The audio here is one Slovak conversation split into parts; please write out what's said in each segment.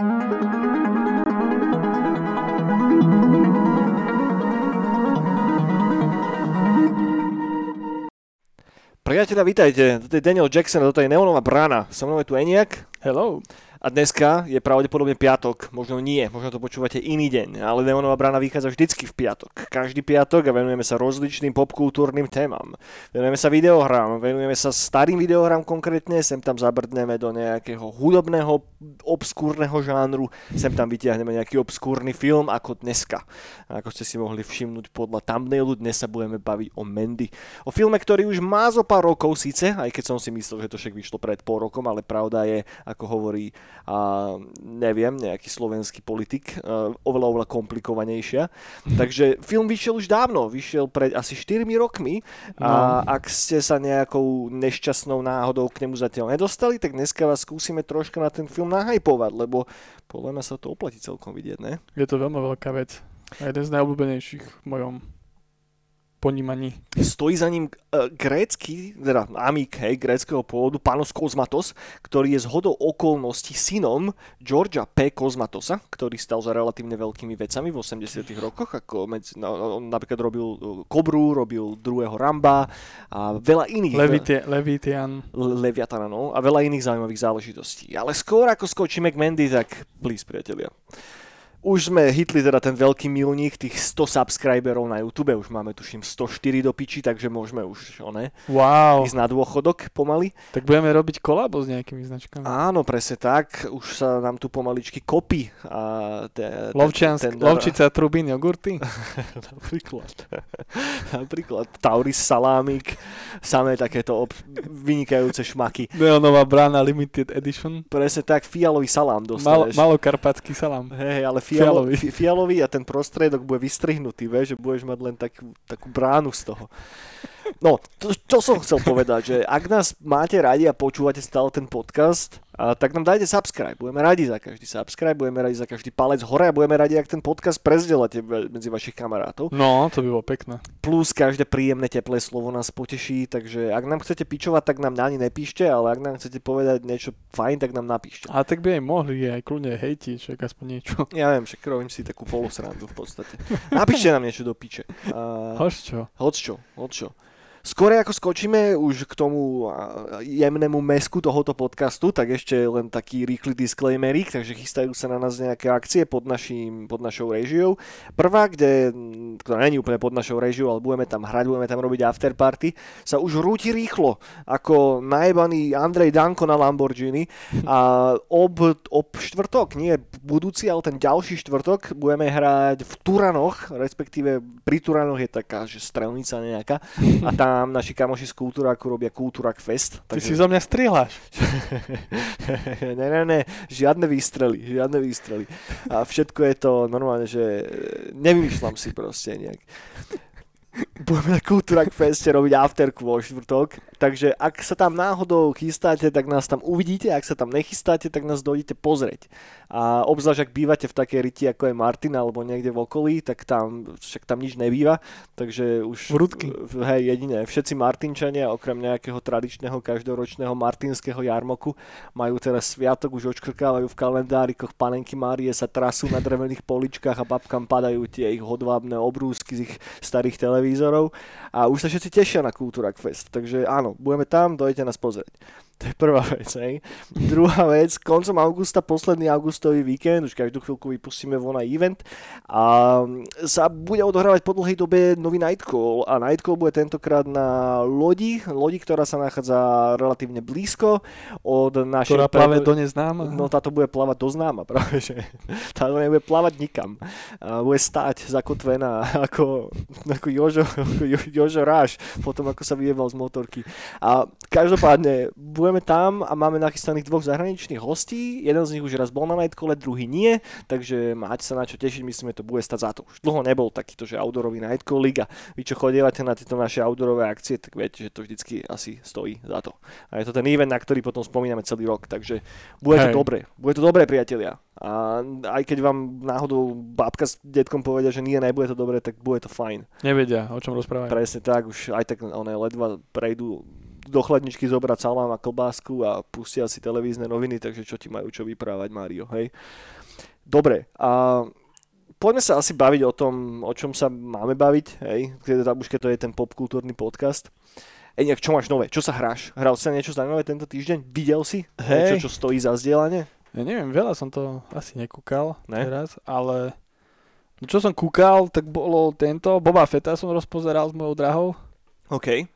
Priatelia, vítajte. Toto je Daniel Jackson toto je Neonová brána. So mnou je tu Eniak. Hello. A dneska je pravdepodobne piatok, možno nie, možno to počúvate iný deň, ale Demonová brána vychádza vždycky v piatok. Každý piatok a venujeme sa rozličným popkultúrnym témam. Venujeme sa videohrám, venujeme sa starým videohrám konkrétne, sem tam zabrdneme do nejakého hudobného, obskúrneho žánru, sem tam vytiahneme nejaký obskúrny film ako dneska. A ako ste si mohli všimnúť podľa thumbnailu, dnes sa budeme baviť o Mandy. O filme, ktorý už má zo pár rokov síce, aj keď som si myslel, že to však vyšlo pred pol rokom, ale pravda je, ako hovorí a neviem, nejaký slovenský politik, oveľa, oveľa komplikovanejšia. Takže film vyšiel už dávno, vyšiel pred asi 4 rokmi a no. ak ste sa nejakou nešťastnou náhodou k nemu zatiaľ nedostali, tak dneska vás skúsime troška na ten film nahajpovať, lebo podľa mňa sa to oplatí celkom vidieť, ne? Je to veľmi veľká vec. A jeden z najobľúbenejších v mojom ponímaní. Stojí za ním uh, grécky, teda amík, hej, gréckého pôvodu, Panos Kozmatos, ktorý je z hodou okolností synom Georgia P. Kozmatosa, ktorý stal za relatívne veľkými vecami v 80 rokoch, ako medzi, no, on napríklad robil Kobru, robil druhého Ramba a veľa iných. Levite, Levitian. Leviatana, no, a veľa iných zaujímavých záležitostí. Ale skôr ako skočíme k Mandy, tak please, priatelia už sme hitli teda ten veľký milník tých 100 subscriberov na YouTube, už máme tuším 104 do piči, takže môžeme už one, wow. ísť na dôchodok pomaly. Tak budeme robiť kolabo s nejakými značkami. Áno, presne tak, už sa nám tu pomaličky kopí. A te, Lovčiansk, ten, Lovčica, Trubín, jogurty? Napríklad. Napríklad Tauris Salámik, samé takéto ob- vynikajúce šmaky. Neonová brána Limited Edition. Presne tak, fialový salám dostaneš. Mal, malokarpatský salám. Hej, ale fialový. fialový a ten prostriedok bude vystrihnutý, vieš, že budeš mať len takú, takú bránu z toho. No, to, čo som chcel povedať, že ak nás máte radi a počúvate stále ten podcast, a tak nám dajte subscribe. Budeme radi za každý subscribe, budeme radi za každý palec hore a budeme radi, ak ten podcast prezdielate medzi vašich kamarátov. No, to by bolo pekné. Plus každé príjemné teplé slovo nás poteší, takže ak nám chcete pičovať, tak nám ani nepíšte, ale ak nám chcete povedať niečo fajn, tak nám napíšte. A tak by aj mohli aj kľudne hejtiť, však aspoň niečo. Ja viem, že robím si takú polusrandu v podstate. Napíšte nám niečo do piče. Uh, hoď čo. Hoď čo, hoď čo. Skôr ako skočíme už k tomu jemnému mesku tohoto podcastu, tak ešte len taký rýchly disclaimerik, takže chystajú sa na nás nejaké akcie pod, našim, pod našou režiou. Prvá, kde, ktorá není úplne pod našou režiou, ale budeme tam hrať, budeme tam robiť afterparty, sa už rúti rýchlo, ako najebaný Andrej Danko na Lamborghini a ob, ob štvrtok, nie budúci, ale ten ďalší štvrtok budeme hrať v Turanoch, respektíve pri Turanoch je taká, že strelnica nejaká a tam nám naši kamoši z Kultúraku robia Kultúrak Fest. Ty takže... si zo mňa strihláš. ne, ne, ne, žiadne výstrely, žiadne výstrely. A všetko je to normálne, že nevymýšľam si proste nejak budeme na Kultúrak Feste robiť afterku vo štvrtok, takže ak sa tam náhodou chystáte, tak nás tam uvidíte, ak sa tam nechystáte, tak nás dojdete pozrieť. A obzvlášť, ak bývate v takej riti, ako je Martin, alebo niekde v okolí, tak tam, však tam nič nebýva, takže už... Vrutky. Hej, jedine, všetci Martinčania, okrem nejakého tradičného každoročného martinského jarmoku, majú teraz sviatok, už očkrkávajú v kalendárikoch, panenky Márie sa trasú na drevených poličkách a babkám padajú tie ich hodvábne obrúsky z ich starých televízií televízorov a už sa všetci tešia na Kultúrak Fest. Takže áno, budeme tam, dojte nás pozrieť. To je prvá vec. Hej. Druhá vec, koncom augusta, posledný augustový víkend, už každú chvíľku vypustíme von na event a sa bude odohrávať po dlhej dobe nový Nightcall a Nightcall bude tentokrát na lodi, lodi, ktorá sa nachádza relatívne blízko od našej... Ktorá plave do neznáma. No táto bude plávať do známa, práve že. Táto nebude plávať nikam. A bude stáť zakotvená ako, ako Jožo, ako Jožo Ráš, potom ako sa vyjebal z motorky. A každopádne bude budeme tam a máme nachystaných dvoch zahraničných hostí. Jeden z nich už raz bol na Nightkole, druhý nie, takže máte sa na čo tešiť, myslím, že to bude stať za to. Už dlho nebol takýto, že outdoorový Nightcall Liga. Vy čo chodievate na tieto naše outdoorové akcie, tak viete, že to vždycky asi stojí za to. A je to ten event, na ktorý potom spomíname celý rok, takže bude Hej. to dobre. Bude to dobre, priatelia. A aj keď vám náhodou babka s detkom povedia, že nie, nebude to dobre, tak bude to fajn. Nevedia, o čom rozprávajú. Presne tak, už aj tak one ledva prejdú do chladničky zobrať salám a klbásku a pustia si televízne noviny, takže čo ti majú čo vyprávať, Mário, hej? Dobre, a poďme sa asi baviť o tom, o čom sa máme baviť, hej? Teda už keď to je ten popkultúrny podcast. Ej, nejak, čo máš nové? Čo sa hráš? Hral si niečo zaujímavé tento týždeň? Videl si? Hej. Niečo, čo stojí za zdieľanie? Ja neviem, veľa som to asi nekúkal Ne? teraz, ale no čo som kúkal, tak bolo tento, Boba Fetta som rozpozeral s mojou drahou OK.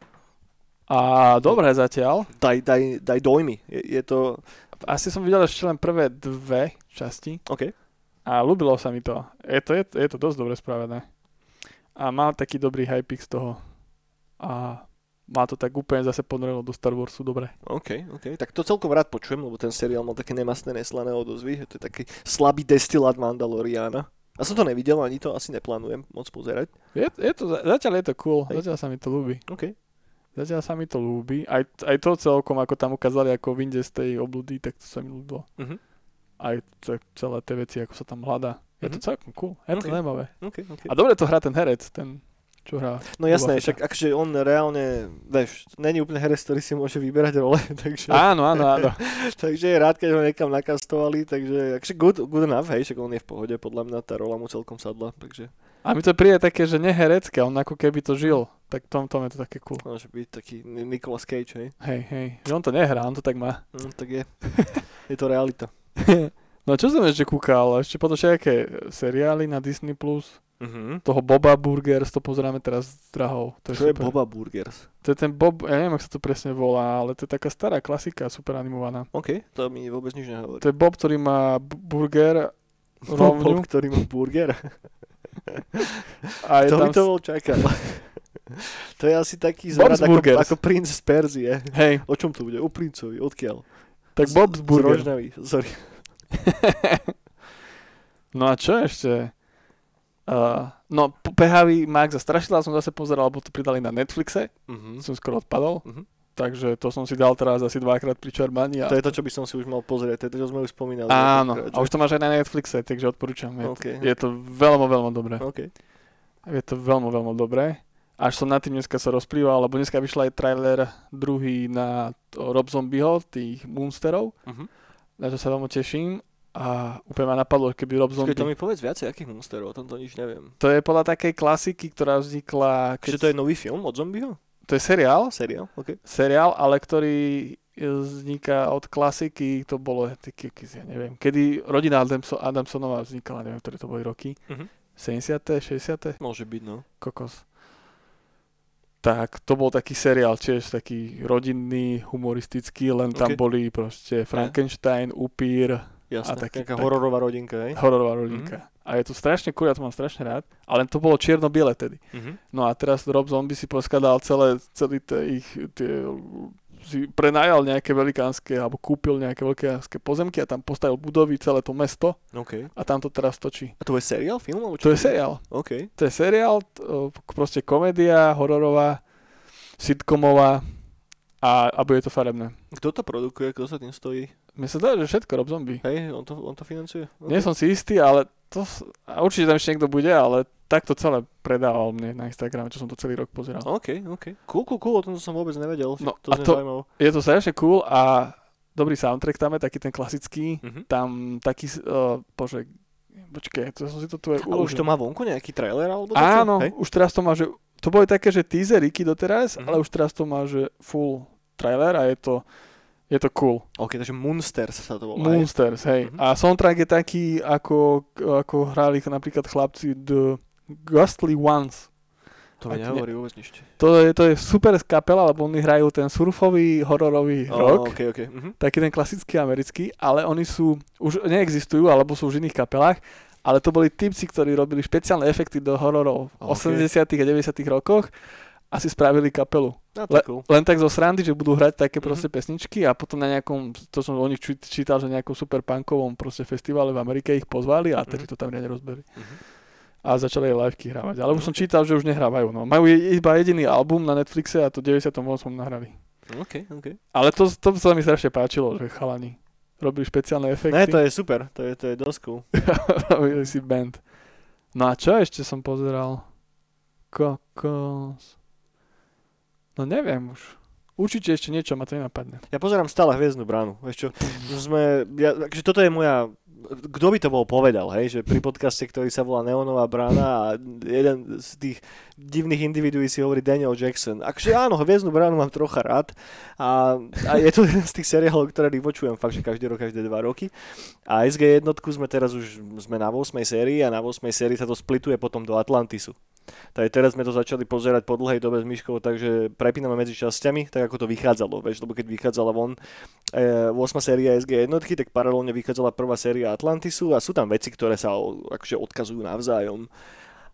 A dobre zatiaľ. Daj, daj, daj dojmy. Je, je to... Asi som videl ešte len prvé dve časti OK. a ľúbilo sa mi to. Je to, je, je to dosť dobre spravené. A mal taký dobrý hype z toho. A má to tak úplne zase ponorilo do Star Warsu dobre. OK, OK. Tak to celkom rád počujem, lebo ten seriál mal také nemastné, neslané odozvy. že To je taký slabý destilát Mandaloriana. A som to nevidel, ani to asi neplánujem moc pozerať. Je, je to, zatiaľ je to cool, Hej. zatiaľ sa mi to ľúbi. OK. Zatiaľ sa mi to ľúbi. Aj, aj to celkom, ako tam ukázali, ako vyjde z tej obludy, tak to sa mi ľúbilo. Mhm. Aj ce- celé tie veci, ako sa tam hľadá. Je to Mhm. celkom cool. Je to Ok. zaujímavé. OK, OK. A dobre to hrá ten herec, ten, čo hrá. No jasné, však akže on reálne, vieš, není úplne herec, ktorý si môže vyberať role, takže, Áno, áno, áno. takže je rád, keď ho niekam nakastovali, takže akže good, good enough, hej, však on je v pohode, podľa mňa tá rola mu celkom sadla, takže A mi to príde také, že neherecké, on ako keby to žil. Tak tom, tom je to také cool. môže byť taký Ni- Nicolas Cage, hej. Hej, hej. Že on to nehrá, on to tak má. No, tak je. je to realita. no čo som ešte kúkal? Ešte potom všetké seriály na Disney+. Plus. Mhm. Toho Boba Burgers, to pozeráme teraz s drahou. To Čo je super. Boba Burgers? To je ten Bob, ja neviem, ako sa to presne volá, ale to je taká stará klasika, super animovaná. OK, to mi vôbec nič nehovorí. To je Bob, ktorý má burger Bob, rovňu ktorý má burger. A je to tam... by to bol čakal. to je asi taký zrad ako, ako princ z Perzie. Hej, O čom to bude? O princovi. Odkiaľ? tak Z- Bob's Burger. Rožňavy. Sorry. no a čo ešte? Uh, no, Pehavý Max a Strašidla som zase pozeral, lebo to pridali na Netflixe, Mhm. som skoro odpadol, Mhm. Takže to som si dal teraz asi dvakrát pri Čarmani. A... To je to, čo by som si už mal pozrieť. To je to, čo sme už spomínali. Áno, a už to máš aj na Netflixe, takže odporúčam. Je, OK. to, je to veľmi, veľmi dobré. OK. Je to veľmi, veľmi dobré. Až som na tým dneska sa rozplýval, lebo dneska vyšla aj trailer druhý na to Rob Zombieho, tých Moonsterov, Mhm. na čo sa veľmi teším. A úplne ma napadlo, keby Rob Zombie... Počkej, to mi povedz viacej, akých monsterov, o tomto nič neviem. To je podľa takej klasiky, ktorá vznikla... Čiže to je nový film od zombieho? To je seriál, Seriál? OK. seriál, ale ktorý vzniká od klasiky, to bolo, ja neviem, kedy rodina Adamso, Adamsonová vznikala, neviem, ktoré to boli roky, Mhm. 70., 60., Môže byť, no. kokos. Tak to bol taký seriál, tiež taký rodinný, humoristický, len tam Ok. boli proste Frankenstein, upír, Jasné. A Taká tak- hororová rodinka, hej? hororová rodinka. A je to strašne cool, ja to mám strašne rád, ale to bolo čierno-biele tedy. Mhm. No a teraz Rob Zombie si poskladal celé, celý tie ich, tie, si prenajal nejaké velikánske, alebo kúpil nejaké velikánske pozemky a tam postavil budovy, celé to mesto OK. a tam to teraz točí. A to je seriál, film? Alebo To je seriál. OK. To je seriál, to, proste komédia, hororová, sitcomová a, a bude to farebné. Kto to produkuje? Kto sa tým stojí? Mne sa zdá, že všetko Rob Zombie. Hej, on to, on to financuje? Nie som si istý, ale to, a určite tam ešte niekto bude, ale takto celé predával mne na Instagrame, čo som to celý rok pozeral. OK, OK. Cool, cool, cool, o tom som vôbec nevedel. No, to a to-. Je to strašne cool a dobrý soundtrack tam je, taký ten klasický. Mhm. Tam taký, uh, bože, počkej, to som si to tu aj A už uložil. to má vonku nejaký trailer? Alebo? Áno, Hej? už teraz to má, že to boli také, že teaseríky doteraz, Mhm. ale už teraz to má, že full trailer a je to, je to cool. OK, takže Moonsters sa to volá. Monsters, hej. Mhm. A soundtrack je taký, ako, ako hrali napríklad chlapci The Ghostly Ones. To mi nehovorí vôbec nič. To je, to je super kapela, lebo oni hrajú ten surfový, hororový Ó, rock. OK, OK. Mhm. taký ten klasický americký, ale oni sú, už neexistujú, alebo sú už v iných kapelách, ale to boli typci, ktorí robili špeciálne efekty do hororov v OK. 80 a 90 rokoch a si spravili kapelu. No, cool. Len tak zo srandy, že budú hrať také Mhm. proste pesničky a potom na nejakom, to som o nich čí- čítal, že nejakom super punkovom proste festivale v Amerike ich pozvali a tedy Mhm. to tam riadne rozbili. Mhm. A začali aj liveky hrávať. Ale už som čítal, že už nehrávajú. No. Majú iba jediný album na Netflixe a to v 98 nahrali. OK, OK. Ale to, to sa mi strašne páčilo, že chalani robili špeciálne efekty. Ne, to je super. To je, to je dosť cool. robili si band. No a čo ešte som pozeral? Kokos. No neviem už. Určite ešte niečo ma to nenapadne. Ja pozerám stále Hviezdnu bránu. Vieš sme, ja, takže toto je moja kto by to bol povedal, hej, že pri podcaste, ktorý sa volá Neonová brána a jeden z tých divných individuí si hovorí Daniel Jackson. Akže áno, Hviezdnu bránu mám trocha rád a, a je to jeden z tých seriálov, ktoré vypočujem fakt, že každý rok, každé dva roky. A SG jednotku sme teraz už sme na 8. sérii a na 8. sérii sa to splituje potom do Atlantisu. Tak teraz sme to začali pozerať po dlhej dobe s Myškou, takže prepíname medzi časťami, tak ako to vychádzalo, vieš, lebo keď vychádzala von e, 8. séria SG jednotky, tak paralelne vychádzala prvá séria Atlantisu a sú tam veci, ktoré sa akože odkazujú navzájom.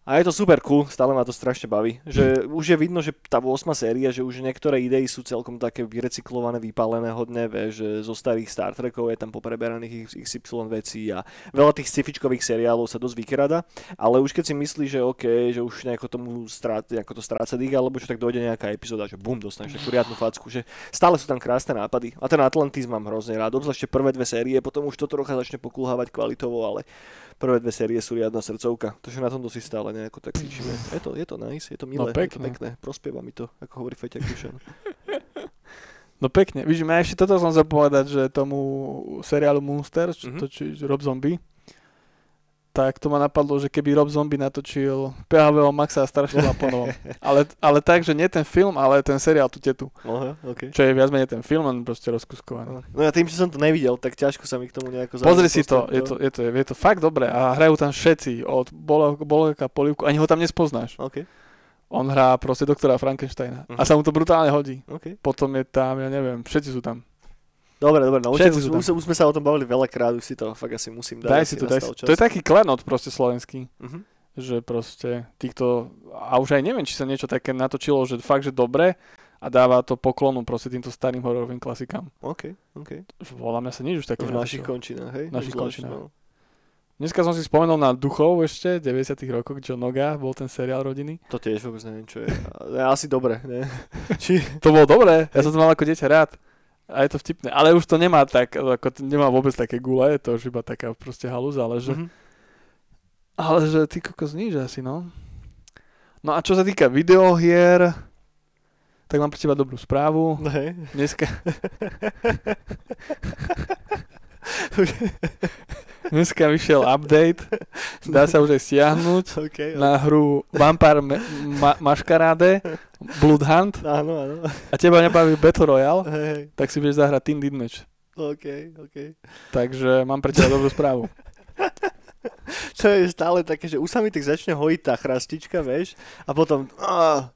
A je to super cool, stále ma to strašne baví. Že už je vidno, že tá 8 séria, že už niektoré idei sú celkom také vyrecyklované, vypálené hodne, že zo starých Star Trekov je tam popreberaných XY vecí a veľa tých scifičkových seriálov sa dosť vykrada, ale už keď si myslíš, že OK, že už nejako tomu strát, nejako to stráca dých, alebo že tak dojde nejaká epizóda, že bum, dostaneš takú riadnu facku, že stále sú tam krásne nápady. A ten Atlantis mám hrozne rád, obzvlášť prvé dve série, potom už to trocha začne pokulhávať kvalitovo, ale prvé dve série sú riadna srdcovka, takže na tomto si stále nejako tak cvičíme. Je to, je to nice, je to milé, no, pekne. je to pekné, prospieva mi to, ako hovorí Feťa Kušan. No pekne, ja ešte toto som sa povedať, že tomu seriálu Monster, čo mm-hmm. točí Rob Zombie, tak to ma napadlo, že keby Rob Zombie natočil PHVO Maxa a po novom. Ale, ale tak, že nie ten film, ale ten seriál tu tetu. Aha, okay. Čo je viac menej ten film, len proste rozkuskovaný. No ja tým, že som to nevidel, tak ťažko sa mi k tomu nejako Pozri si to, je to, je, to, je to fakt dobré a hrajú tam všetci, od Boleka, Polivku, ani ho tam nespoznáš. Okay. On hrá proste doktora Frankensteina uh-huh. a sa mu to brutálne hodí. Okay. Potom je tam, ja neviem, všetci sú tam. Dobre, dobre, no už, už, už, sme sa o tom bavili veľakrát, už si to fakt asi musím dať. Daj si to, daj si. To je taký klenot proste slovenský. Uh-huh. Že proste týchto, a už aj neviem, či sa niečo také natočilo, že fakt, že dobre a dáva to poklonu proste týmto starým hororovým klasikám. OK, OK. Volám sa nič už také. V našich končinách, hej? V našich končinách. No. Dneska som si spomenul na Duchov ešte, 90 rokoch, John Noga, bol ten seriál rodiny. To tiež vôbec neviem, čo je. Asi dobre, ne? Či... To bolo dobré, ja som to mal ako dieťa rád. A je to vtipné. Ale už to nemá tak, ako to nemá vôbec také gule, je to už iba taká proste halúza, ale že... Mm-hmm. Ale že ty kokos nič asi, no. No a čo sa týka videohier, tak mám pre teba dobrú správu. Hej. Dneska... Dneska vyšiel update, dá sa už aj stiahnuť okay, na hru Vampire ma- Masquerade, Blood Hunt. Áno, áno. A teba nebaví Battle Royale, hey. tak si vieš zahrať Team Deathmatch. OK, OK. Takže mám pre teba dobrú správu. to je stále také, že už sa mi tak začne hojiť tá chrastička, vieš, a potom... Uh,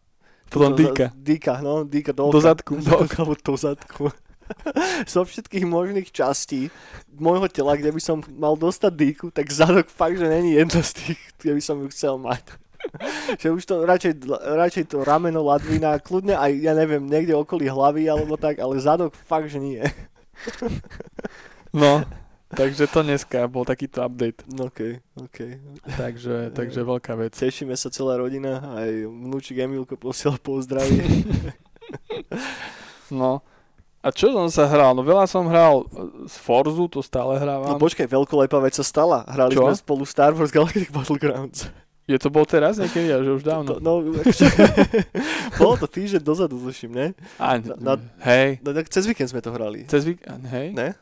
potom dýka. Dýka, no, dýka do, do zadku. Do, do, do zadku. zo všetkých možných častí môjho tela, kde by som mal dostať dýku, tak zadok fakt, že není jedno z tých, kde by som ju chcel mať. že už to radšej, radšej to rameno ladvina, kľudne aj, ja neviem, niekde okolí hlavy alebo tak, ale zadok fakt, že nie. no, takže to dneska bol takýto update. OK, OK. Takže, takže veľká vec. Tešíme sa celá rodina, aj vnúčik Emilko posiel pozdravie. no, a čo som sa hral? No veľa som hral z Forzu, to stále hrávam. No počkaj, veľkolepá vec sa stala. Hrali čo? sme spolu Star Wars Galactic Battlegrounds. Je to bol teraz niekedy, že už dávno. To, no, bolo to týždeň dozadu, tuším, ne? A, na, hej. Na, na, cez víkend sme to hrali. Cez víkend, hej? Ne?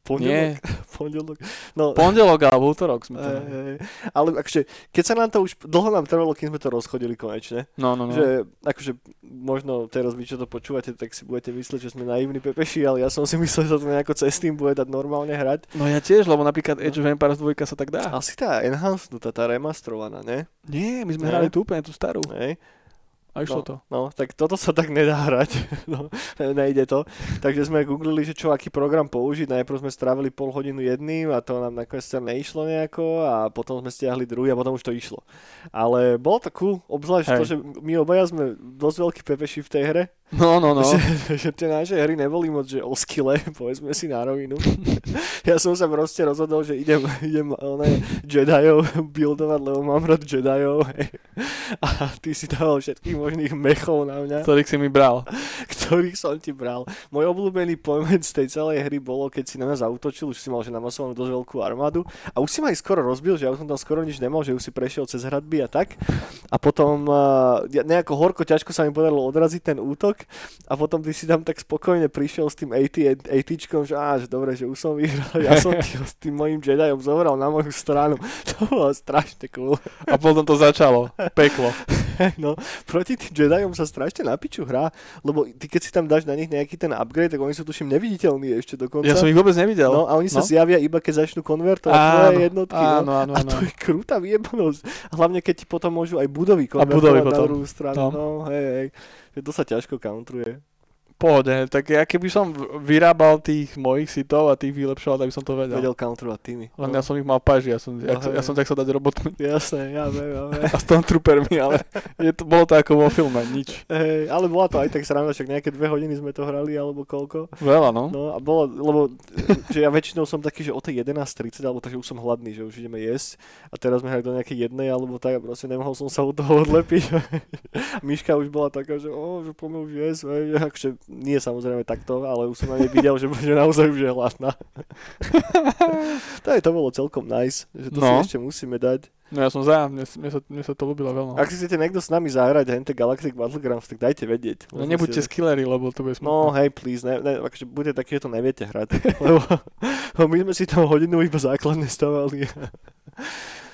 Pondelok? Nie. Pondelok. No, Pondelok alebo útorok sme to. Hey, hey. Ale akože, keď sa nám to už, dlho nám trvalo, kým sme to rozchodili konečne. No, no, no. Že, akože, možno teraz vy, čo to počúvate, tak si budete myslieť, že sme naivní pepeši, ale ja som si myslel, že to nejako cez tým bude dať normálne hrať. No ja tiež, lebo napríklad Age of Empires 2 sa tak dá. Asi tá enhanced, tá, remastrovaná, ne? Nie, my sme ne? hrali tú úplne tú starú. Hej. A išlo no, to. No, tak toto sa tak nedá hrať. No, nejde to. Takže sme googlili, že čo, aký program použiť. Najprv sme strávili pol hodinu jedným a to nám nakoniec sa neišlo nejako a potom sme stiahli druhý a potom už to išlo. Ale bolo to cool, obzvlášť Hej. to, že my obaja sme dosť veľký pepeši v tej hre. No, no, no. Že, že tie naše hry neboli moc, že o skille, povedzme si na rovinu. ja som sa proste rozhodol, že idem, idem one, Jediov buildovať, lebo mám rád Jediov. A ty si dával všetkých možných mechov na mňa. Ktorých si mi bral. Ktorých som ti bral. Môj obľúbený point z tej celej hry bolo, keď si na mňa zautočil, už si mal že namasovanú dosť veľkú armádu a už si ma aj skoro rozbil, že ja som tam skoro nič nemal, že už si prešiel cez hradby a tak. A potom uh, nejako horko ťažko sa mi podarilo odraziť ten útok tak. A potom ty si tam tak spokojne prišiel s tým AT, ATčkom, že á, že dobre, že už som vyhral, ja som ho s tým mojim Jedajom zobral na moju stranu. To bolo strašne cool. A potom to začalo. Peklo. no, proti tým Jedajom sa strašne na piču hrá, lebo ty keď si tam dáš na nich nejaký ten upgrade, tak oni sú tuším neviditeľní ešte dokonca. Ja som ich vôbec nevidel. No a oni sa no. zjavia iba keď začnú konvertovať Áno, tvoje jednotky. áno, no. áno, a áno. to je krúta vyjebanosť. Hlavne keď ti potom môžu aj budovy konvertovať na druhú stranu. No. No, hej, hej. Že To sa ťažko countruje. Pohode, tak ja keby som vyrábal tých mojich sitov a tých vylepšoval, tak by som to vedel. Vedel counterovať tými. Len no. ja som ich mal paži, ja som, ja, No, ja hej. som tak sa dať robotmi Jasné, ja viem, ja viem. a Stormtroopermi, ale je to, bolo to ako vo filme, nič. Hej, ale bola to aj tak sranda, však nejaké dve hodiny sme to hrali, alebo koľko. Veľa, no. No a bolo, lebo že ja väčšinou som taký, že o tej 11.30, alebo takže už som hladný, že už ideme jesť. A teraz sme hrali do nejakej jednej, alebo tak, a proste nemohol som sa od toho odlepiť. Miška už bola taká, že o, že poďme už jesť. Akože nie samozrejme takto, ale už som na nej videl, že, že naozaj už je hladná. to, je, to bolo celkom nice, že to No. si ešte musíme dať. No ja som za, mne, mne, sa, mne sa to ľúbilo veľmi. Ak si chcete niekto s nami zahrať Hente Galactic Battlegrounds, tak dajte vedieť. No nebuďte si- skillery, lebo to bude No smutné. hej, please, ne, ne, akože buďte takí, že to neviete hrať. Lebo my sme si tam hodinu iba základne stavali.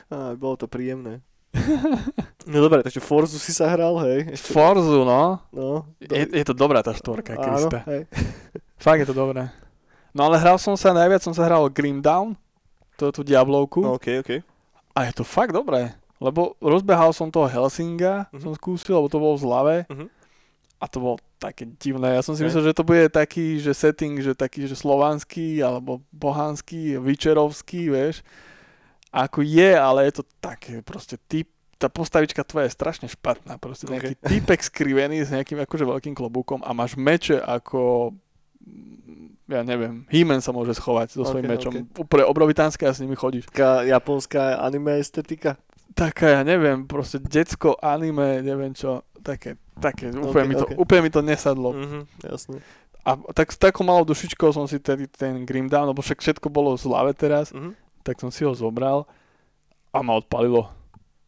A bolo to príjemné. No dobre, takže Forzu si sa hral, hej? Ešte, Forzu, no. no, Je, je to dobrá tá štvorka, áno, Krista. hej. Fakt je to dobré. No ale hral som sa, najviac som sa hral Grim Down, to tú Diablovku. No, ok, ok. A je to fakt dobré. Lebo rozbehal som toho Helsinga, Mhm. som skúsil, lebo to bolo v zlave. Mhm. A to bolo také divné. Ja som si Ok. myslel, že to bude taký, že setting, že taký, že slovanský, alebo bohanský, vyčerovský, vieš. Ako je, ale je to také proste typ, tá postavička tvoja je strašne špatná. Proste nejaký typek skrivený s nejakým akože veľkým klobúkom a máš meče ako mm, ja neviem, He-Man sa môže schovať so svojím mečom. Úplne obrovitánske a s nimi chodíš. Taká japonská anime estetika. Taká, ja neviem, proste decko, anime, neviem čo, také, také, úplne, Ok, mi, to, ok. úplne mi to nesadlo. Mhm, jasne. A tak s takou malou dušičkou som si tedy ten Grim Down, lebo však všetko bolo v zlave teraz, Mhm. Tak som si ho zobral a ma odpalilo.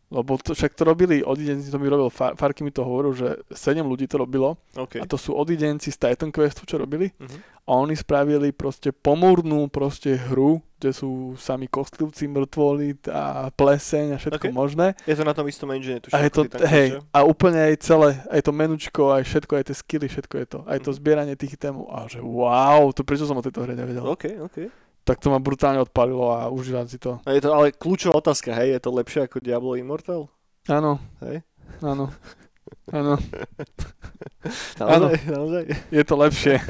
Lebo to, však to robili, odidenci to mi robil, Far, Farky mi to hovoril, že 7 ľudí to robilo OK. a to sú odidenci z Titan Questu, čo robili Mhm. a oni spravili proste pomúrnú proste hru, kde sú sami kostlivci, mŕtvoli a pleseň a všetko Ok. možné. Je to na tom istom engine, tuším. A je to, hej, a úplne aj celé, aj to menučko, aj všetko, aj tie skilly, všetko je to. Aj to Mhm. zbieranie tých témov. A že wow, to prečo som o tejto hre nevedel. OK, OK. Tak to ma brutálne odpalilo a užívam si to. A je to ale kľúčová otázka, hej, je to lepšie ako Diablo Immortal? Áno, Hej? áno, áno, naozaj. je to lepšie.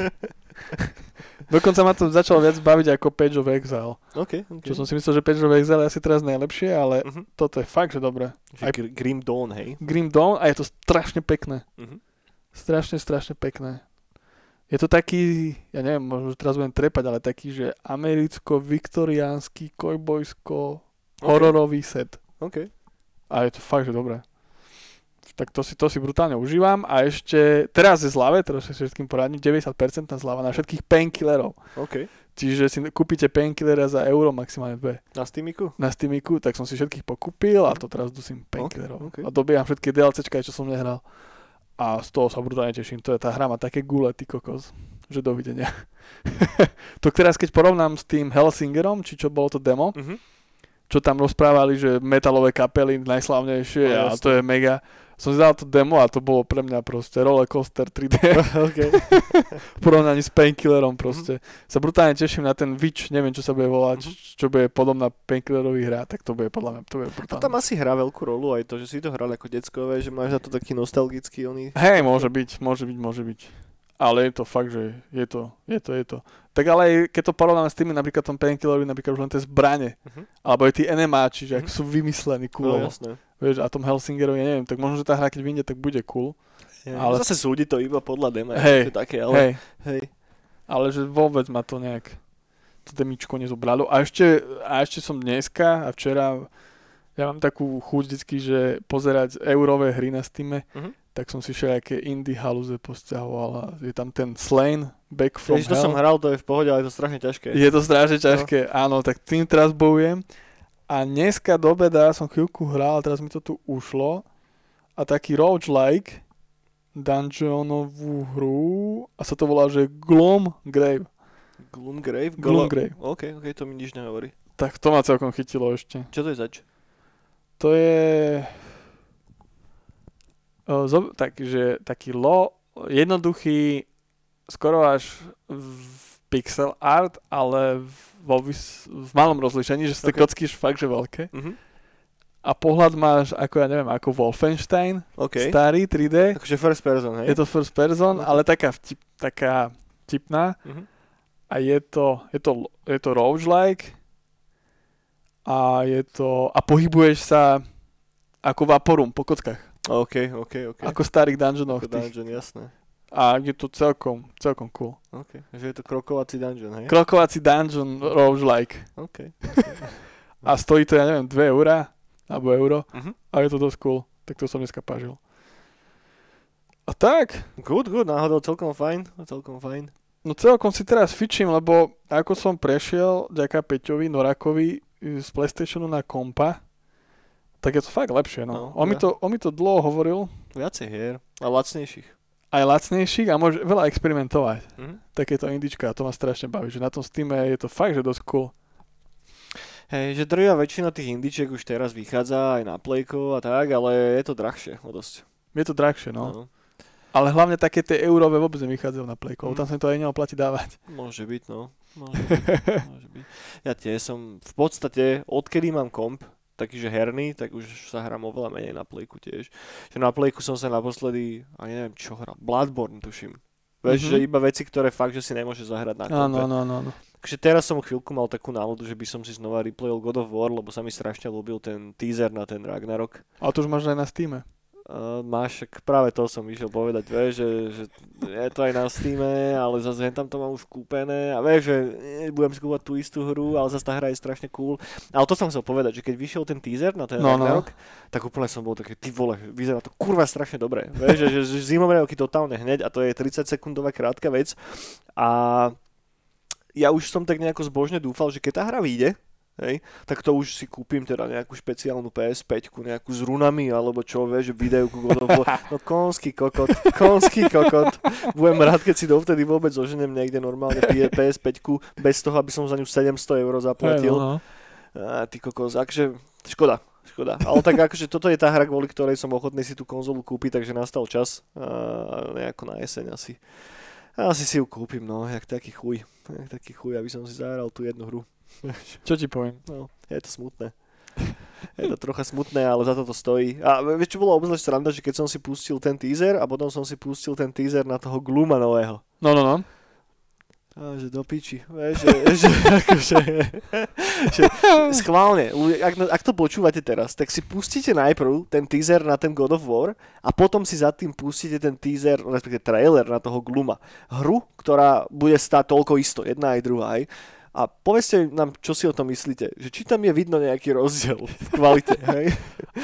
Dokonca ma to začalo viac baviť ako Page of Exile. OK, OK. Čo som si myslel, že Page of Exile je asi teraz najlepšie, ale Mhm. toto je fakt, že dobré. Že aj- Gr- Grim Dawn, hej. Grim Dawn a je to strašne pekné. Mhm. Strašne, strašne pekné. Je to taký, ja neviem, možno teraz budem trepať, ale taký, že americko-viktoriánsky, kojbojsko, hororový set. OK. A je to fakt, že dobré. Tak to si, to si brutálne užívam a ešte teraz je zlave, teraz si všetkým poradím, 90% zlava na všetkých painkillerov. OK. Čiže si kúpite painkillera za euro, maximálne dve. Na Steamiku? Na Steamiku, tak som si všetkých pokúpil a to teraz dusím painkillerov. ok. A dobieham všetky DLCčka, čo som nehral. A z toho sa brutálne teším. To je tá hra má také gule, ty kokos. Že dovidenia. to teraz, keď porovnám s tým Helsingerom, či čo bolo to demo, Mhm. čo tam rozprávali, že metalové kapely najslavnejšie a No, jasné. to je mega. Som si dal to demo a to bolo pre mňa proste rollercoaster 3D OK. v porovnaní s Painkillerom proste. Sa brutálne teším na ten Witch, neviem čo sa bude volať, Mhm. čo bude podobná Painkillerový hra, tak to bude podľa mňa, to bude A brutálne. tam asi hrá veľkú rolu aj to, že si to hral ako deckové, že máš na to taký nostalgický oný... Hej, môže byť, môže byť, môže byť. Ale je to fakt, že je to, je to, je to. Tak ale keď to porovnáme s tými, napríklad tom Painkillerovi, napríklad už len tie zbrane, Mhm. alebo aj tí NMAči, že ak Mhm. sú vymyslení No cool, jasné. Vieš, a tom Helsingerovi, ja neviem, tak možno, že tá hra, keď vyjde, tak bude cool. Ale Ale- zase súdi to iba podľa dema. Hej, to také, ale... Hej, Hej. ale že vôbec ma to nejak to demičko nezobralo. A ešte, a ešte som dneska a včera, ja mám takú chuť vždycky, že pozerať eurové hry na Steam, Mhm. tak som si všelijaké indie haluze posťahoval a je tam ten Slain, Back from Ježiš, to Hell. som hral, to je v pohode, ale je to strašne ťažké. Je to strašne ťažké, áno, tak tým teraz bojujem. A dneska do obeda som chvíľku hral, teraz mi to tu ušlo. A taký roguelike dungeonovú hru a sa to volá, že Gloom Grave. Gloomgrave? Gloomgrave. OK, OK, to mi nič nehovorí. Tak to ma celkom chytilo ešte. Čo to je zač? To je... O, zo, takže taký lo, jednoduchý, skoro až v pixel art, ale vo, vys- v malom rozlišení, že sú tie Ok. kocky fakt, že veľké. Mhm. A pohľad máš, ako ja neviem, ako Wolfenstein, OK. starý 3D. Akože first person, hej? Je to first person, ale taká, vtip, taká vtipná. Mhm. A je to, je to, je to roguelike. A je to, a pohybuješ sa ako vaporum po kockách. OK, OK, OK. Ako starých dungeonoch. Ako tých. dungeon, jasné. A je to celkom, celkom cool. OK. Že je to krokovací dungeon, hej? Krokovací dungeon roguelike. OK. A stojí to, ja neviem, 2 eurá, alebo euro. Mhm. A je to dosť cool. Tak to som dneska pažil. A tak, Good, good, náhodou celkom fajn, celkom fajn. no celkom si teraz fičím, lebo ako som prešiel ďaká Peťovi Norakovi e, z Playstationu na kompa, tak je to fakt lepšie, no. No, on, mi ja. to, on mi to dlho hovoril, Viacej hier. A lacnejších. Aj lacnejších a môže veľa experimentovať. Mhm. Takéto indička, to ma strašne baví, že na tom Steam je to fakt, že dosť cool. Hej, že drvia väčšina tých indičiek už teraz vychádza aj na Playko a tak, ale je to drahšie o dosť. Je to drahšie, no. Ale hlavne také tie eurové vôbec nevychádzajú na Playko, Mm. tam sa to aj neoplatí dávať. Môže byť, no. Môže byť, môže byť. Ja tiež som v podstate, odkedy mám komp, taký, že herný, tak už sa hrám oveľa menej na Playku tiež. Že na Playku som sa naposledy, a neviem čo hral, Bloodborne tuším. Vieš, Mhm. že iba veci, ktoré fakt, že si nemôže zahrať na kompe. Áno, áno, áno. Takže teraz som chvíľku mal takú náladu, že by som si znova replayol God of War, lebo sa mi strašne ľúbil ten teaser na ten Ragnarok. Ale to už máš aj na Steam. Uh, máš, však práve to som išiel povedať, vieš, že, že je to aj na Steam, ale zase hen tam to mám už kúpené a vieš, že eh, budem si kúpať tú istú hru, ale zase tá hra je strašne cool. Ale to som chcel povedať, že keď vyšiel ten teaser na ten No, no. Ragnarok, tak úplne som bol taký, ty vole, vyzerá to kurva strašne dobre. Vieš, že, že, že zimomriavky totálne hneď a to je 30 sekundová krátka vec a ja už som tak nejako zbožne dúfal, že keď tá hra vyjde, hej, tak to už si kúpim teda nejakú špeciálnu PS5, nejakú s runami, alebo čo, vieš, videjku God of War. No konský kokot, konský kokot. Budem rád, keď si dovtedy vôbec zoženiem niekde normálne PS5 bez toho, aby som za ňu 700 eur zaplatil. Hej, no, no. A ty kokos, akože škoda, škoda. Ale tak akože toto je tá hra, kvôli ktorej som ochotný si tú konzolu kúpiť, takže nastal čas a nejako na jeseň asi. Asi si ju kúpim, no, jak taký chuj. Jak taký chuj, aby som si zahral tú jednu hru. Čo ti poviem? No, je to smutné. Je to trocha smutné, ale za to to stojí. A vieš, čo bolo obzvlášť sranda, že keď som si pustil ten teaser a potom som si pustil ten teaser na toho Gluma nového. No, no, no. A že do piči, vieš, že, že, akože, že schválne, ak, ak to počúvate teraz, tak si pustíte najprv ten teaser na ten God of War a potom si za tým pustíte ten teaser, respektíve trailer na toho Gluma. Hru, ktorá bude stáť toľko isto, jedna aj druhá, aj. A povedzte nám, čo si o tom myslíte, že či tam je vidno nejaký rozdiel v kvalite, hej?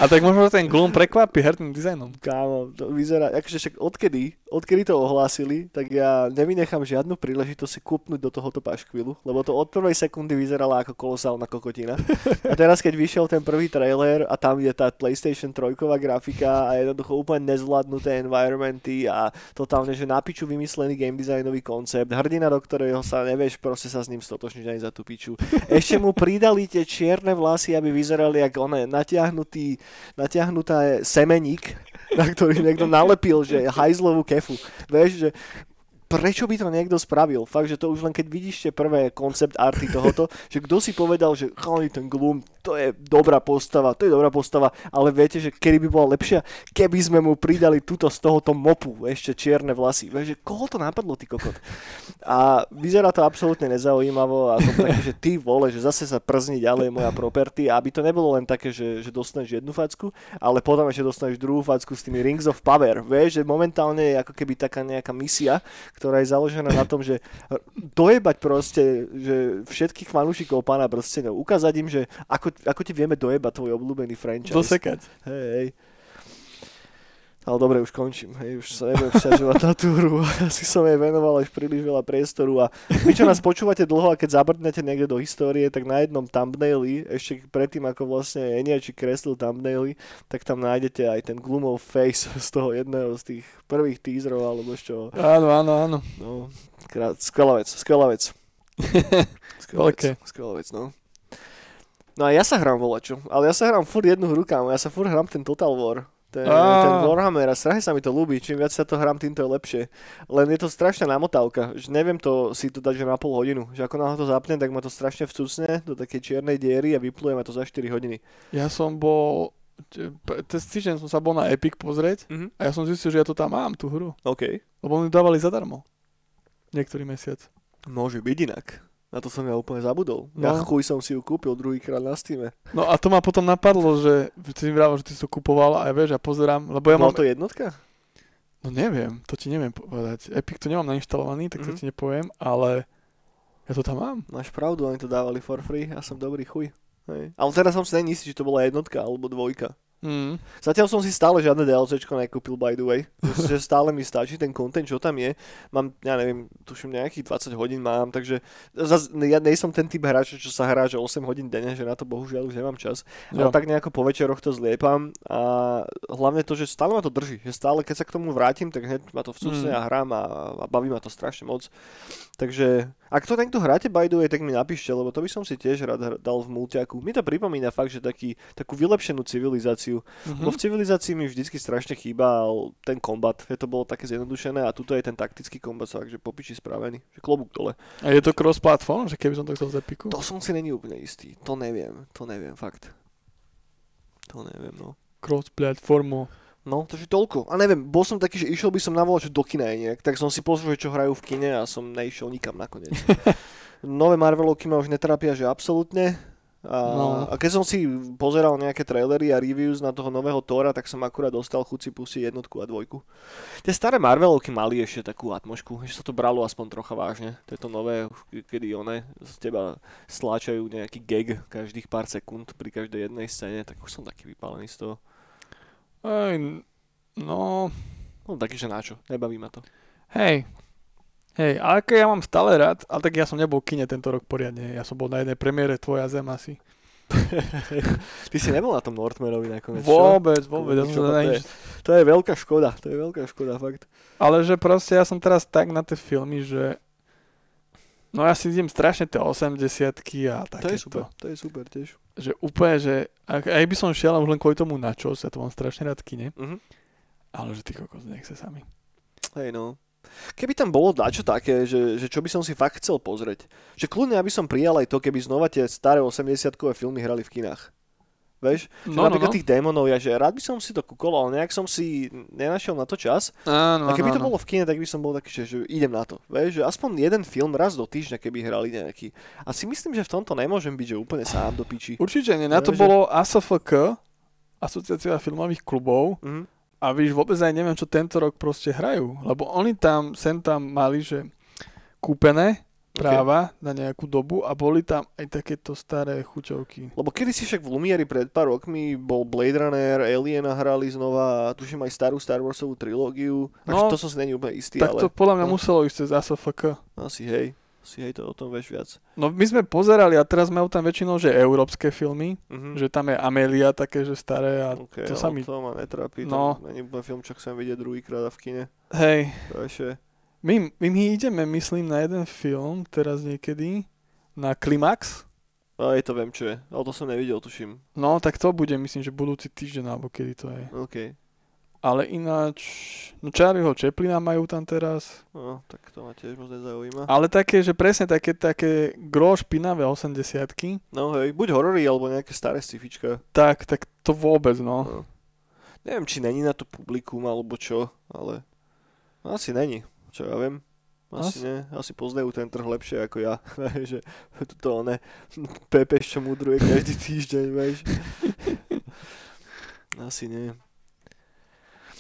A tak možno ten Gloom prekvapí herným dizajnom. Kámo, to vyzerá, akože však odkedy, odkedy to ohlásili, tak ja nevynechám žiadnu príležitosť si kúpnuť do tohoto paškvilu, lebo to od prvej sekundy vyzerala ako kolosálna kokotina. A teraz, keď vyšiel ten prvý trailer a tam je tá PlayStation 3 grafika a jednoducho úplne nezvládnuté environmenty a totálne, že na piču vymyslený game designový koncept, hrdina, do ktorého sa nevieš proste sa s ním stotočniť ani za tú piču. Ešte mu pridali tie čierne vlasy, aby vyzerali ako one natiahnutý, natiahnutá semeník, na ktorý niekto nalepil, že hajzlovú kefu. Vieš, že prečo by to niekto spravil? Fakt, že to už len keď vidíš tie prvé koncept arty tohoto, že kto si povedal, že chalani ten Gloom, to je dobrá postava, to je dobrá postava, ale viete, že kedy by bola lepšia, keby sme mu pridali túto z tohoto mopu, ešte čierne vlasy. Vieš, že koho to napadlo, ty kokot? A vyzerá to absolútne nezaujímavo a som taký, že ty vole, že zase sa przni ďalej moja property, aby to nebolo len také, že, že dostaneš jednu facku, ale potom ešte dostaneš druhú facku s tými Rings of Power. Vieš, že momentálne je ako keby taká nejaká misia, ktorá je založená na tom, že dojebať proste, že všetkých fanúšikov pána prstenov, ukázať im, že ako, ako ti vieme dojebať tvoj obľúbený franchise. Dosekať. Hej, hej. Ale dobre, už končím, hej, už sa nebudem vťažovať na túru. Asi som jej venoval až príliš veľa priestoru a vy, čo nás počúvate dlho a keď zabrdnete niekde do histórie, tak na jednom thumbnaili, ešte predtým ako vlastne Eniači kreslil thumbnaily, tak tam nájdete aj ten glumov face z toho jedného z tých prvých teaserov alebo z čoho. Áno, áno, áno. No, krát, skvelá vec, skvelá vec. Skvelá vec, skvelá vec, no. No a ja sa hrám volačo, ale ja sa hrám furt jednu hru, kámo, ja sa furt hrám ten Total War. Ten, Á. ten Warhammer a strašne sa mi to ľúbi, čím viac sa to hrám, tým to je lepšie. Len je to strašná namotávka, že neviem to si to dať že na pol hodinu, že ako náhle to zapnem, tak ma to strašne vcucne do takej čiernej diery a vypluje ma to za 4 hodiny. Ja som bol... Cez týždeň som sa bol na Epic pozrieť Mhm. a ja som zistil, že ja to tam mám, tú hru. OK. Lebo ju dávali zadarmo. Niektorý mesiac. Môže byť inak. Na to som ja úplne zabudol. No. Ja chuj som si ju kúpil druhýkrát na Steam. No a to ma potom napadlo, že ty mi že ty si to kupoval a ja vieš, ja pozerám, lebo ja Bola mám... to jednotka? No neviem, to ti neviem povedať. Epic to nemám nainštalovaný, tak to Mhm. ti nepoviem, ale ja to tam mám. Máš pravdu, oni to dávali for free a som dobrý chuj. Hej. Ale teraz som si není istý, či to bola jednotka alebo dvojka. Mm. Zatiaľ som si stále žiadne DLCčko nekúpil, by the way. že stále mi stačí ten content, čo tam je. Mám, ja neviem, tuším nejakých 20 hodín mám, takže zas, ja nej som ten typ hráča, čo sa hrá, že 8 hodín denne, že na to bohužiaľ už nemám čas. Jo. Ale tak nejako po večeroch to zliepam a hlavne to, že stále ma to drží. Že stále, keď sa k tomu vrátim, tak hneď ma to vcucne Mm. a hrám a, a baví ma to strašne moc. Takže ak to niekto hráte by the way, tak mi napíšte, lebo to by som si tiež rád dal v multiaku. Mi to pripomína fakt, že taký, takú vylepšenú civilizáciu. Mhm. Lebo v civilizácii mi vždycky strašne chýbal ten kombat, že to bolo také zjednodušené a tuto je ten taktický kombat, fakt, že popiči spravený, že klobúk dole. A je to cross-platform, že keby som to chcel z Epiku? To som si není úplne istý, to neviem, to neviem, fakt. To neviem, no. Cross-platformu. No, takže toľko. A neviem, bol som taký, že išiel by som na volačo do kina aj nejak, tak som si pozrel, že čo hrajú v kine a som neišiel nikam nakoniec. Nové Marvelovky ma už netrápia, že absolútne. A, No. a keď som si pozeral nejaké trailery a reviews na toho nového Tora, tak som akurát dostal chuť si pustiť jednotku a dvojku. Tie staré Marvelovky mali ešte takú atmošku, že sa to bralo aspoň trocha vážne. Tieto nové, kedy one z teba stláčajú nejaký gag každých pár sekúnd pri každej jednej scéne, tak už som taký vypálený z toho. Ej, no, No taký, že načo, nebaví ma to. hej. Hej, ale keď ja mám stále rád, ale tak ja som nebol v kine tento rok poriadne. Ja som bol na jednej premiére Tvoja zem asi. Ty si nebol na tom Northmarovi nakoniec, čo? Vôbec, vôbec. Ja Čo to je? To je veľká škoda, to je veľká škoda, fakt. Ale že proste ja som teraz tak na tie filmy, že No ja si idem strašne tie 80 a To je takéto. super, to je super tiež. Že úplne, že aj by som šiel už len kvôli tomu na čo, ja to mám strašne rád kine, Mhm. ale že ty kokos, nech sa sami. Hej no. Keby tam bolo dačo také, že, že čo by som si fakt chcel pozrieť. Že kľudne aby som prijal aj to, keby znova tie staré 80-kové filmy hrali v kinách. Vieš? No, no, napríklad no. tých démonov, ja že rád by som si to kúkol, ale nejak som si nenašiel na to čas. Áno, A keby áno, to bolo v kine, tak by som bol taký, že, že idem na to. Vieš, že aspoň jeden film raz do týždňa, keby hrali nejaký. A si myslím, že v tomto nemôžem byť, že úplne sám do piči. Určite nie, na to Vieš, bolo ASFK, Asociácia filmových klubov, Mhm. a víš, vôbec aj neviem, čo tento rok proste hrajú, lebo oni tam, sem tam mali, že kúpené práva na nejakú dobu a boli tam aj takéto staré chuťovky. Lebo kedy si však v Lumieri pred pár rokmi bol Blade Runner, Aliena hrali znova a tuším aj starú Star Warsovú trilógiu. No, to som si není úplne istý, Tak to ale podľa mňa no. muselo ísť cez ASFK. asi hej. Si hej, to o tom vieš viac. No my sme pozerali a teraz majú tam väčšinou, že európske filmy, Mhm. že tam je Amelia také, že staré a Okay, to sa mi... to ma netrápi, No. to není úplne film, čo chcem vidieť druhýkrát v kine. Hej, To ešte... my, my, my ideme, myslím, na jeden film teraz niekedy, na Klimax. Aj to viem, čo je, ale to som nevidel, tuším. No, tak to bude, myslím, že budúci týždeň, alebo kedy to je. OK, Ale ináč, no Charlieho Chaplina majú tam teraz. no, tak to ma tiež moc nezaujíma. Ale také, že presne také, také gro špinavé 80 No hej, buď horory, alebo nejaké staré scifička. tak, tak to vôbec, no. No. Neviem, či není na to publikum, alebo čo, ale asi není, čo ja viem. Asi, Asi- nie, asi poznajú ten trh lepšie ako ja, že to one Pepeš, čo mudruje každý týždeň, vieš. Asi nie.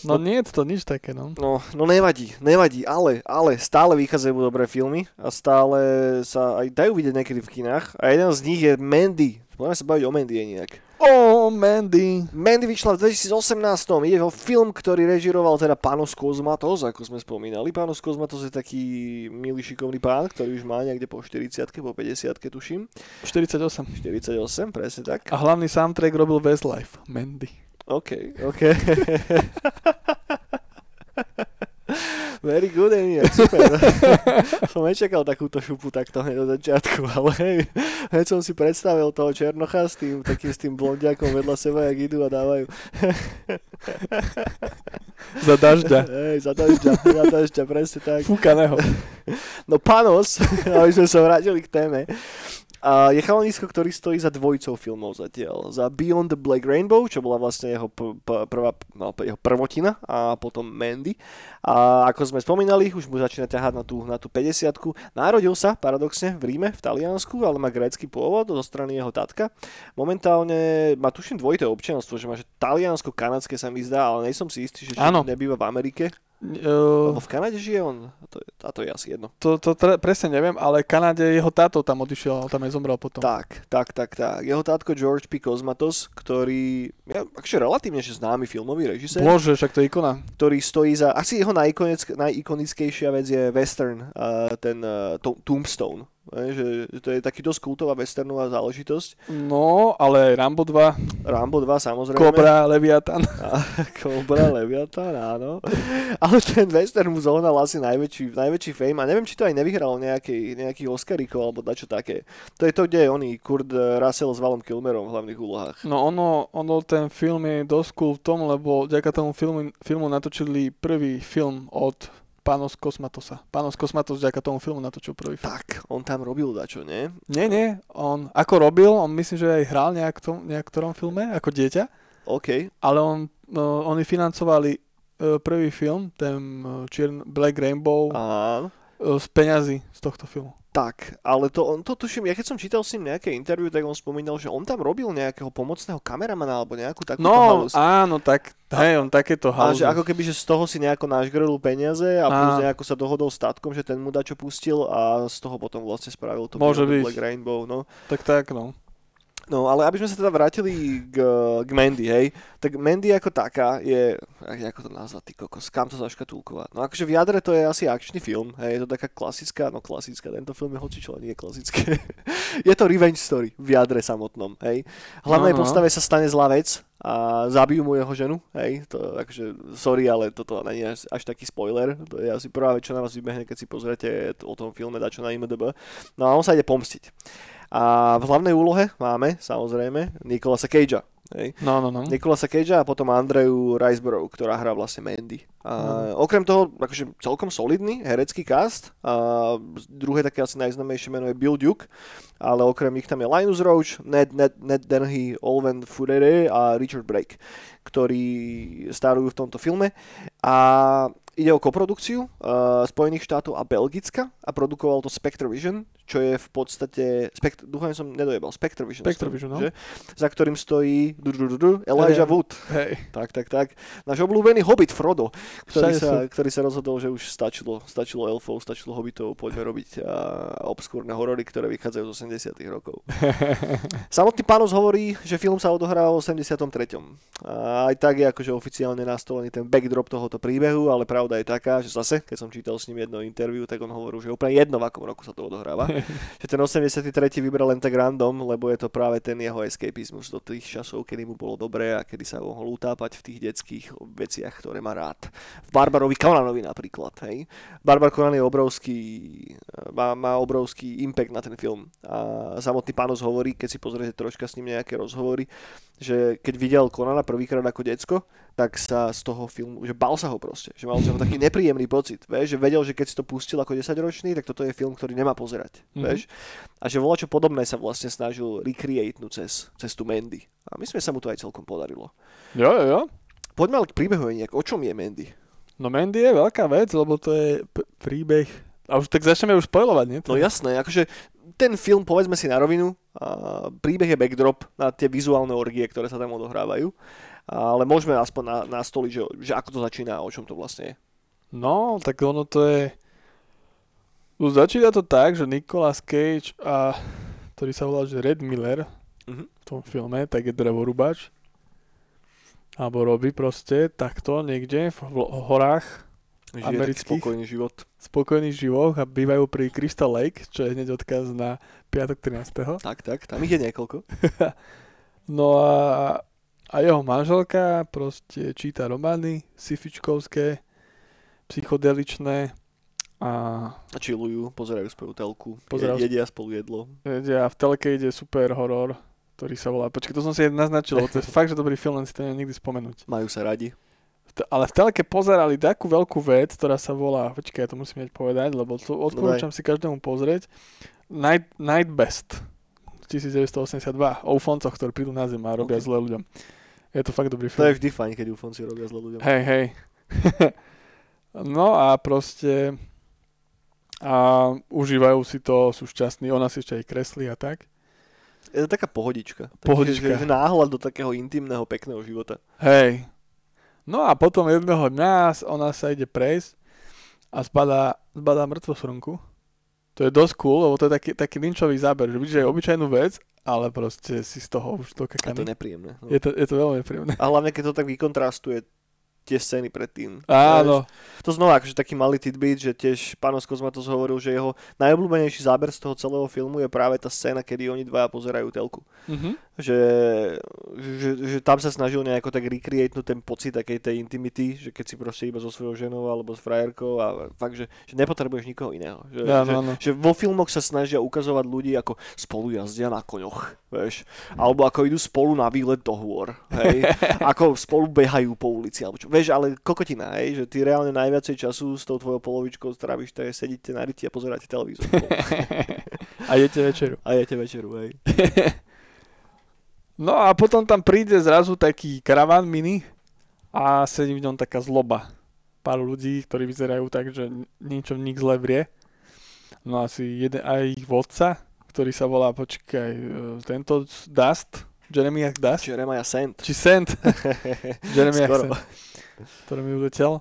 No nie je to nič také, no. No, no nevadí, nevadí, ale, ale stále vychádzajú dobré filmy a stále sa aj dajú vidieť niekedy v kinách a jeden z nich je Mandy. Poďme sa baviť o Mandy nejak. Oh, Mandy. Mandy vyšla v 2018. Ide o film, ktorý režiroval teda Panos Kozmatos, ako sme spomínali. Panos Kozmatos je taký milý šikovný pán, ktorý už má niekde po 40 po 50 tuším. 48. 48, presne tak. A hlavný soundtrack robil Westlife, Mandy. OK, OK. Very good, Eniak, super. som nečakal takúto šupu takto hneď od začiatku, ale hej, hneď som si predstavil toho Černocha s tým, takým s tým blondiakom vedľa seba, jak idú a dávajú. za dažďa. Hej, za dažďa, za dažďa, presne tak. Fúkaného. No Panos, aby sme sa vrátili k téme, a je chalanisko, ktorý stojí za dvojicou filmov zatiaľ. Za Beyond the Black Rainbow, čo bola vlastne jeho, p- p- prvá, no, jeho prvotina a potom Mandy. A ako sme spomínali, už mu začína ťahať na tú, na tú 50 Narodil sa paradoxne v Ríme, v Taliansku, ale má grécky pôvod zo strany jeho tatka. Momentálne má tuším dvojité občianstvo, že má že taliansko-kanadské sa mi zdá, ale nejsom si istý, že Áno. nebýva v Amerike. Uh, Lebo v Kanade žije on. A to, je, a to je asi jedno. to, to tre, presne neviem, ale v Kanáde jeho táto tam odišiel, tam aj zomrel potom. Tak, tak, tak, tak. Jeho tátko George P. Cosmatos, ktorý je akože relatívne že známy filmový režisér, Bože, však to je ikona. ktorý stojí za... Asi jeho najikonick, najikonickejšia vec je western, uh, ten uh, to, Tombstone. Že, že to je taký dosť kultová westernová záležitosť. No, ale Rambo 2, Rambo 2 samozrejme. Cobra, Leviathan. A, Cobra, Leviathan, áno. Ale ten western mu zohnal asi najväčší, najväčší fame a neviem, či to aj nevyhral nejaký, nejakých Oscarikov alebo dačo také. To je to, kde je oný Kurt Russell s Valom Kilmerom v hlavných úlohách. No ono, ono, ten film je dosť cool v tom, lebo vďaka tomu filmu, filmu natočili prvý film od Pános Kosmatosa. Pános Kosmatos vďaka tomu filmu natočil prvý film. Tak, on tam robil dačo, nie? Nie, nie, on ako robil, on myslím, že aj hral nejak tom, nejak ktorom filme, ako dieťa, OK. ale on, no, oni financovali e, prvý film, ten Čiern Black Rainbow, e, z peňazí z tohto filmu. Tak, ale to, on to tuším, ja keď som čítal s ním nejaké interview, tak on spomínal, že on tam robil nejakého pomocného kameramana alebo nejakú takúto No, halus. áno, tak, hej, on takéto A halúzy. že ako keby, že z toho si nejako nažgrlil peniaze a plus Á. nejako sa dohodol s tatkom, že ten mu dačo pustil a z toho potom vlastne spravil to Môže byť. Black Rainbow, no. Tak, tak, no. No, ale aby sme sa teda vrátili k, k Mandy, hej, tak Mandy ako taká je, ako to nazvať, ty kokos, kam to zaškatulkovať? No akože v jadre to je asi akčný film, hej, je to taká klasická, no klasická, tento film je hocičo, ale nie je klasické. je to revenge story v jadre samotnom, hej. Hlavnej No, no. postave sa stane zlá vec a zabijú mu jeho ženu, hej, to akože, sorry, ale toto nie je až, taký spoiler, to je asi prvá vec, čo na vás vybehne, keď si pozriete o tom filme dačo na IMDb. No a on sa ide pomstiť. A v hlavnej úlohe máme, samozrejme, Nikolasa Cagea. Hej. No, no, no. Nikolasa Cagea a potom Andreju Riceborough, ktorá hrá vlastne Mandy. A okrem toho, akože celkom solidný herecký cast. A druhé také asi najznamejšie meno je Bill Duke, ale okrem nich tam je Linus Roach, Ned, Ned, Ned Dennehy, Olwen Furere a Richard Brake, ktorí starujú v tomto filme. A ide o koprodukciu uh, Spojených štátov a Belgicka a produkoval to Spectrovision, čo je v podstate, spekt, dúfam, som nedojebal, Spectrovision, Spectrovision, no. že? za ktorým stojí du, du, du, du, Elijah. Wood. Hej. Tak, tak, tak. Náš obľúbený hobbit Frodo, ktorý sa, ktorý sa rozhodol, že už stačilo, stačilo elfov, stačilo hobbitov, poďme robiť uh, obskúrne horory, ktoré vychádzajú z 80 rokov. Samotný pános hovorí, že film sa odohráva v 83. A aj tak je akože oficiálne nastolený ten backdrop tohoto príbehu, ale pravda je taká, že zase, keď som čítal s ním jedno interview, tak on hovoril, že úplne jedno, v akom roku sa to odohráva. že ten 83. vybral len tak random, lebo je to práve ten jeho escapizmus do tých časov, kedy mu bolo dobré a kedy sa mohol utápať v tých detských veciach, ktoré má rád. V Barbarovi Conanovi napríklad, hej. Barbar Conan je obrovský, má, má obrovský impact na ten film. A samotný pános hovorí, keď si pozriete troška s ním nejaké rozhovory, že keď videl Conana prvýkrát ako decko, tak sa z toho filmu, že bal sa ho proste, že mal z neho taký nepríjemný pocit, vieš, že vedel, že keď si to pustil ako 10-ročný, tak toto je film, ktorý nemá pozerať, Mhm. vieš. A že čo podobné sa vlastne snažil recreatenúť cez, cez tú Mandy. A myslím, že sa mu to aj celkom podarilo. Jo, jo, jo. Poďme ale k príbehu nejak, o čom je Mandy? No Mandy je veľká vec, lebo to je p- príbeh... A už tak začneme už spoilovať, nie? No jasné, akože ten film, povedzme si na rovinu, príbeh je backdrop na tie vizuálne orgie, ktoré sa tam odohrávajú. Ale môžeme aspoň na, nastoliť, že, že ako to začína a o čom to vlastne je. No, tak ono to je... No, začína to tak, že Nicolas Cage a ktorý sa volá, že Red Miller Mhm. v tom filme, tak je drevorúbač. Alebo robí proste takto niekde v horách Žije Amerických. spokojný život. spokojný život a bývajú pri Crystal Lake, čo je hneď odkaz na piatok 13. Tak, tak, tam ich je niekoľko. No a, a jeho manželka proste číta romány sifičkovské, psychodeličné a A chillujú, pozerajú spolu telku, Pozerajú- je, jedia spolu jedlo. ide- a v telke ide super horor, ktorý sa volá, počkaj, to som si naznačil, to je fakt, že dobrý film, len si to neviem nikdy spomenúť. Majú sa radi. Ale v telke pozerali takú veľkú vec, ktorá sa volá, počkaj, ja to musím povedať, lebo to odporúčam si každému pozrieť, Night, Night Best 1982 o ufoncoch, ktorí prídu na zem a robia Ok. zle ľuďom. Je to fakt dobrý To film. je vždy fajn, keď ufonci robia zle ľuďom. Hej, hej. no a proste a užívajú si to, sú šťastní, ona si ešte aj kreslí a tak. Je to taká pohodička. Takže, Pohodička. Že, že náhľad do takého intimného, pekného života. Hej. No a potom jedného dňa ona sa ide prejsť a zbadá, zbadá mŕtvosrnku. To je dosť cool, lebo to je taký, taký linčový záber, že vidíš aj obyčajnú vec, ale proste si z toho už A to to je kakaný. nepríjemné. No. Je to, je to veľmi príjemné. A hlavne, keď to tak vykontrastuje tie scény predtým. Áno, To znova akože taký malý tidbit, že tiež Páno Kozmatos hovoril, že jeho najobľúbenejší záber z toho celého filmu je práve tá scéna, kedy oni dvaja pozerajú telku. mhm. Že, že, že tam sa snažil nejako tak recreatenúť ten pocit takej tej intimity, že keď si proste iba so svojou ženou alebo s frajerkou a fakt, že, že nepotrebuješ nikoho iného. Že, Áno, že, áno. že vo filmoch sa snažia ukazovať ľudí ako spolu jazdia na koňoch, vieš, alebo ako idú spolu na výlet do hôr, hej, ako spolu behajú po ulici, alebo čo, vieš, ale kokotina, hej, že ty reálne najviacej času s tou tvojou polovičkou stráviš, to je sedíte na ryti a pozeráte televízor a jete večeru. a jete večeru, hej. No a potom tam príde zrazu taký karaván mini a sedí v ňom taká zloba. Pár ľudí, ktorí vyzerajú tak, že niečo v nich zle vrie. No asi jeden aj ich vodca, ktorý sa volá, počkaj, e, tento Dust, Jeremiah Dust, Jeremiah Sand. či Sand, Jeremiah Skoro. Sand, ktorý mi uletel,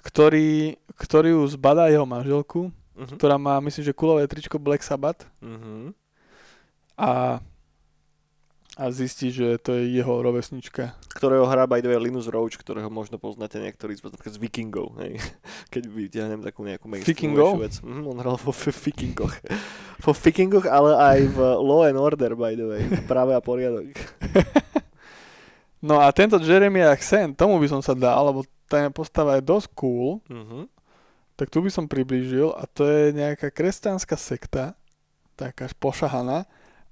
ktorý, ktorý ju zbadá jeho manželku, Mhm. ktorá má, myslím, že kulové tričko Black Sabbath Mhm. a, a zistí, že to je jeho rovesnička. ktorého hrá by the way Linus Roach, ktorého možno poznáte niektorí z z Vikingov, hej. Keď vyťahnem takú nejakú mainstreamovejšiu vec. Mhm, on hral vo Vikingoch. vo Vikingoch, ale aj v Law and Order, by the way. Práve a poriadok. No a tento Jeremiah Sen, tomu by som sa dal, lebo tá postava je dosť cool, Mhm. tak tu by som priblížil a to je nejaká kresťanská sekta, taká pošahaná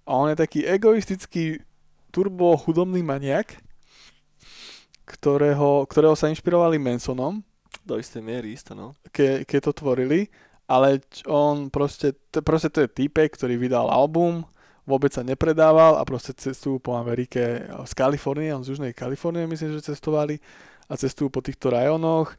a on je taký egoistický turbo chudobný maniak, ktorého, ktorého sa inšpirovali Mansonom, Do istej miery, isto, no. ke, keď to tvorili, ale on proste, to, proste to je týpek, ktorý vydal album, vôbec sa nepredával a proste cestujú po Amerike z Kalifornie, on z Južnej Kalifornie myslím, že cestovali a cestujú po týchto rajonoch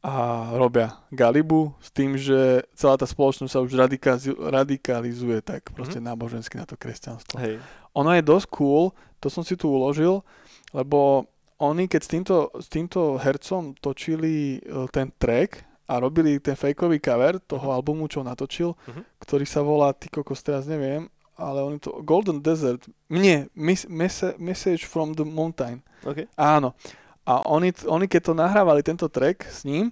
a robia galibu s tým, že celá tá spoločnosť sa už radikalizu- radikalizuje tak proste nábožensky na to kresťanstvo. Hej. Ono je dosť cool, to som si tu uložil, lebo oni keď s týmto, s týmto hercom točili e, ten track a robili ten fakeový cover toho Mhm. albumu, čo natočil, Mhm. ktorý sa volá, ty kokos, teraz neviem, ale oni to, Golden Desert, nie, mis, messa, Message from the Mountain, OK. áno. A oni, oni keď to nahrávali, tento track s ním,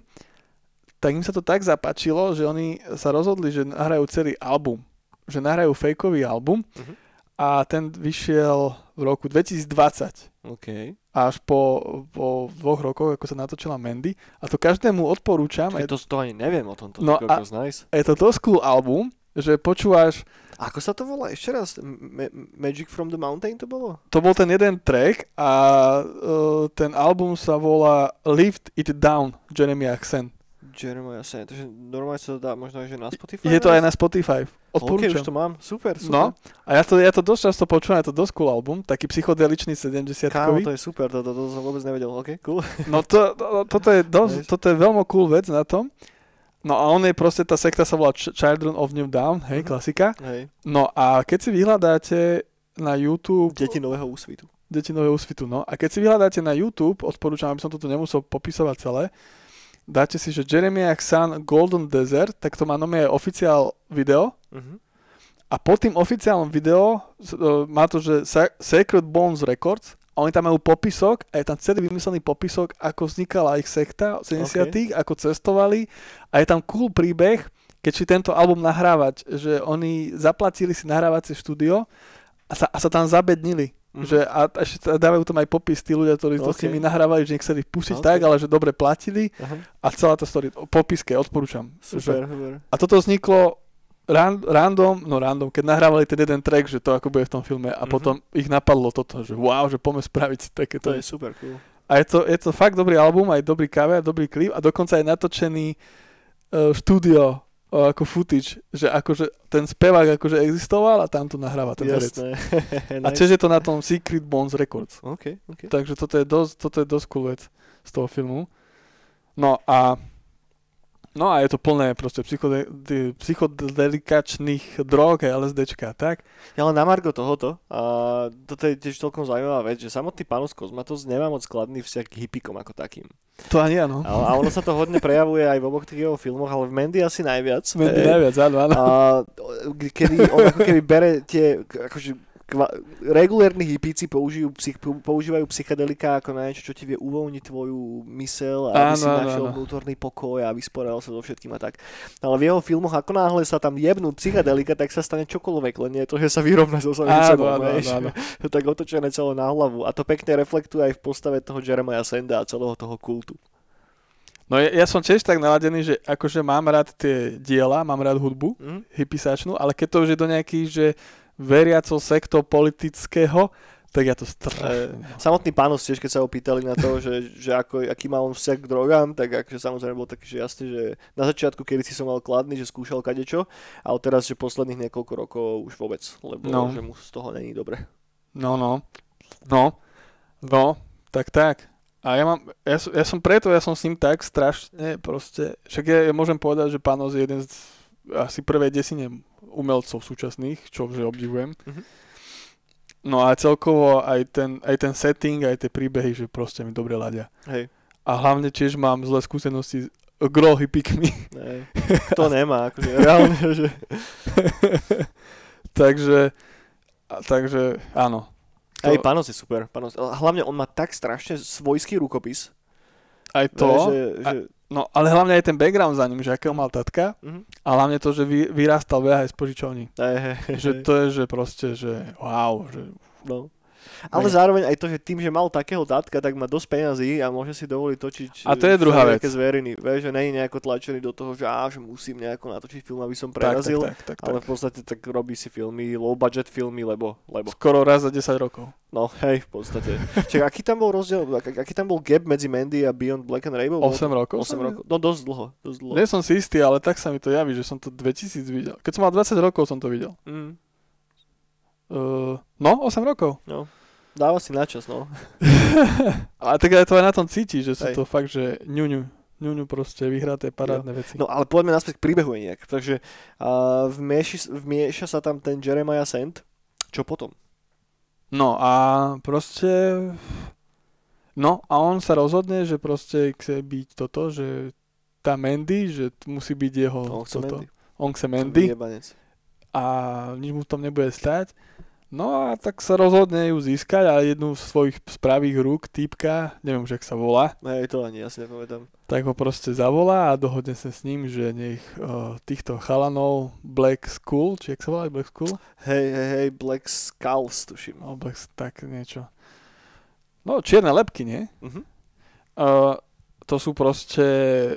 tak im sa to tak zapáčilo, že oni sa rozhodli, že nahrajú celý album. Že nahrajú fejkový album Mhm. a ten vyšiel v roku 2020 OK. až po, po dvoch rokoch, ako sa natočila Mandy. A to každému odporúčam. Čiže Je, to, to ani neviem o tomto. No a... nice. je to dosť cool album, že počúvaš, Ako sa to volá? Ešte raz. Ma- Magic from the Mountain to bolo? to bol ten jeden track a uh, ten album sa volá Lift It Down, Jeremy Axen. Jeremiah Sand. Takže normálne sa to dá možno aj že na Spotify? Je to aj na Spotify. Odporúčam. už to mám. Super, super. No, a ja to, ja to dosť často počúvam, je to dosť cool album, taký psychodeličný Kámo, 70-kový. to je super, to, to, to som vôbec nevedel. OK, cool. No to, to, toto, je dosť, toto je veľmi cool vec na tom. No a on je proste, tá sekta sa volá Ch- Children of New Dawn, hej, Mhm. klasika. Hej. No a keď si vyhľadáte na YouTube... Deti nového úsvitu. Deti nového úsvitu, no. A keď si vyhľadáte na YouTube, odporúčam, aby som toto nemusel popisovať celé, dáte si, že Jeremiah Sun Golden Desert, tak to má nome oficiál video, Uh-huh. a pod tým oficiálnym video e, má to, že Sa- Sacred Bones Records a oni tam majú popisok a je tam celý vymyslený popisok, ako vznikala ich sekta v 70 ako cestovali a je tam cool príbeh, keď si tento album nahrávať, že oni zaplatili si nahrávacie štúdio a sa, a sa tam zabednili. Mhm. Že a, a dávajú tam aj popis tí ľudia, ktorí to s nimi nahrávali, že nechceli pustiť OK. tak, ale že dobre platili Aha. a celá tá story, popiske, odporúčam. Že, Super, super. a toto vzniklo ran, random, no random, keď nahrávali ten jeden track, že to ako bude v tom filme a Mhm. potom ich napadlo toto, že wow, že poďme spraviť takéto. To je super cool. A je to, je to fakt dobrý album, aj dobrý cover, dobrý klip a dokonca aj natočený uh, štúdio uh, ako footage, že akože ten spevák akože existoval a tam to nahráva ten. Jasné. A tiež je to na tom Secret Bones Records. OK, OK. Takže toto je dosť, toto je dosť cool vec z toho filmu. No a No a je to plné proste psychode- psychodelikačných drog LSDčka, tak? Ja len na Margo tohoto, a toto je tiež celkom zaujímavá vec, že samotný Panos Kozmatos nemá moc skladný vzťah k hippikom ako takým. To ani áno. A, a ono sa to hodne prejavuje aj v oboch tých jeho filmoch, ale v Mandy asi najviac. Mendy Eh, najviac, áno, áno. A kedy on ako keby bere tie, akože kva, regulérni hippíci použijú, psych, používajú psychedelika ako na niečo, čo ti vie uvoľniť tvoju mysel a aby Áno, si našiel áno. vnútorný pokoj a vysporiadal sa so všetkým a tak. Ale v jeho filmoch, ako náhle sa tam jebnú psychedelika, tak sa stane čokoľvek, len nie to, že sa vyrovná so samým sebou. áno, vieš. áno, áno. tak otočené celé na hlavu. A to pekne reflektuje aj v postave toho Jeremiah Sanda a celého toho kultu. No ja, ja som tiež tak naladený, že akože mám rád tie diela, mám rád hudbu, Mhm. hypisačnú, ale keď to už je do nejakých, že veriaco sekto politického, tak ja to strašne. Samotný pános tiež, keď sa ho pýtali na to, že, že ako, aký má on vzťah k drogám, tak akože samozrejme bol taký, že jasne, že na začiatku, kedy si som mal kladný, že skúšal kadečo, ale teraz, že posledných niekoľko rokov už vôbec, lebo No. že mu z toho není dobre. No, no. No. No, tak tak. A ja, mám, ja, som, ja som preto, ja som s ním tak strašne proste, však ja, ja môžem povedať, že Panos je jeden z asi prvej desine umelcov súčasných, čo že obdivujem. Mhm. No a celkovo aj ten, aj ten setting, aj tie príbehy, že proste mi dobre ladia. Hej, A hlavne tiež mám zlé skúsenosti s grow hippikmi. hej. To nemá, akože reálne, že... takže, takže áno. To- Hej, Panos je super. Panos, hlavne on má tak strašne svojský rukopis. Aj to, že, že, no ale hlavne aj ten background za ním, že akého mal tatka mhm. a hlavne to, že vy, vyrástal VHS požičovní. hej, hej, Že to je, že proste, že wow, že No. Ale zároveň aj to, že tým, že mal takého tátka, tak má dosť peňazí a môže si dovoliť točiť A to je druhá vec. zveriny. Vieš, že není nejako tlačený do toho, že, že musím nejako natočiť film, aby som tak, tak, prerazil. tak, tak, ale tak. v podstate tak robí si filmy, low budget filmy, lebo, lebo. Skoro raz za 10 rokov. No hej, v podstate. Čiže aký tam bol rozdiel, ak- aký tam bol gap medzi Mandy a Beyond Black and Rainbow? 8 rokov? 8 rokov. No dosť dlho, dosť dlho. Nie som si istý, ale tak sa mi to javí, že som to 2000 videl. Keď som mal 20 rokov, som to videl. Mm, Uh, no, 8 rokov. no. Dáva si načas, no. Ale tak aj to aj na tom cíti, že sú Hej. to fakt, že ňuňu. Ňuňu proste vyhraté parádne veci. No ale poďme naspäť k príbehu nejak. Takže uh, vmieši, vmieša sa tam ten Jeremiah Sand. Čo potom? No a proste... No a on sa rozhodne, že proste chce byť toto, že tá Mandy, že musí byť jeho On chce toto. Mandy. On chce Mandy a nič mu v tom nebude stať. No a tak sa rozhodne ju získať a jednu z svojich spravých rúk, týpka, neviem už, jak sa volá, Hej, to ani ja si nepamätám. tak ho proste zavolá a dohodne sa s ním, že nech uh, týchto chalanov Black Skull, či jak sa volá Black Skull? Hej, hej, hej, Black Skulls, tuším. No, Black, tak niečo. No, čierne lepky, nie? Mhm. Uh, to sú proste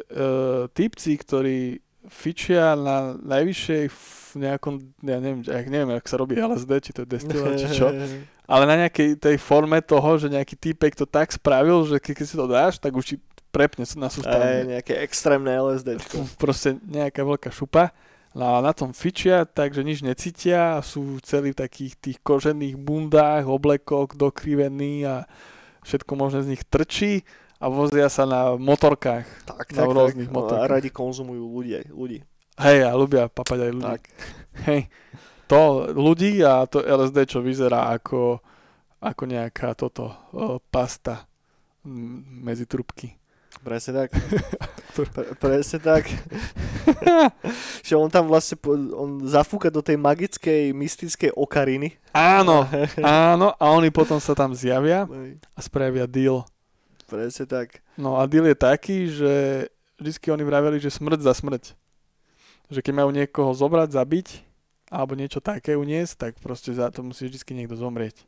uh, typci, ktorí fičia na najvyššej v nejakom, ja neviem, ja neviem, jak sa robí LSD, či to je destilát, či čo, ale na nejakej tej forme toho, že nejaký typek to tak spravil, že ke- keď si to dáš, tak už ti prepne na sústavne. nejaké extrémne LSDčko. Proste nejaká veľká šupa. No a na tom fičia, takže nič necítia a sú celí v takých tých kožených bundách, oblekoch, dokrivení a všetko možné z nich trčí a vozia sa na motorkách. Tak, Na tak, tak. rôznych No, motorkách. a radi konzumujú ľudí, ľudí. Hej, a ľubia papať aj ľudí. Tak. Hej. To ľudí a to LSD, čo vyzerá ako, ako nejaká toto o, pasta medzi trubky. Presne tak. Pre, presne tak. že on tam vlastne, on zafúka do tej magickej, mystickej okariny. Áno, áno, a oni potom sa tam zjavia a spravia deal. Presne tak. No a deal je taký, že vždycky oni vraveli, že smrť za smrť. Že keď majú niekoho zobrať, zabiť, alebo niečo také uniesť, tak proste za to musí vždycky niekto zomrieť.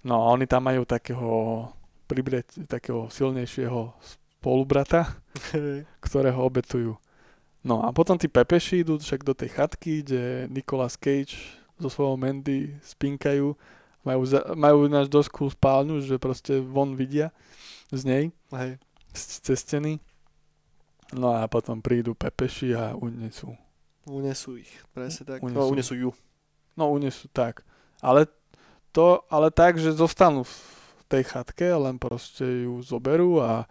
No a oni tam majú takého pribrieť, takého silnejšieho spolubrata, ktorého obetujú. No a potom tí pepeši idú však do tej chatky, kde Nicolas Cage so svojou Mandy spinkajú. Majú, za, majú náš cool spálňu, že proste von vidia z nej, Hej. z- cez steny. No a potom prídu pepeši a unesú. Unesú ich, presne tak. Unesú. No, unesú ju. No unesú tak. Ale to, ale tak, že zostanú v tej chatke, len proste ju zoberú a,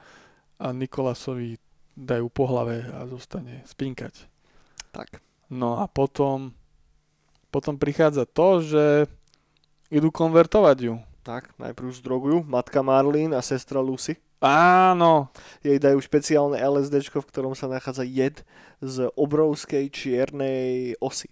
a Nikolasovi dajú po hlave a zostane spinkať. Tak. No a potom, potom prichádza to, že idú konvertovať ju. Tak, najprv zdrogujú matka Marlene a sestra Lucy. Áno, Jej dajú špeciálne LSD, v ktorom sa nachádza jed z obrovskej čiernej osy.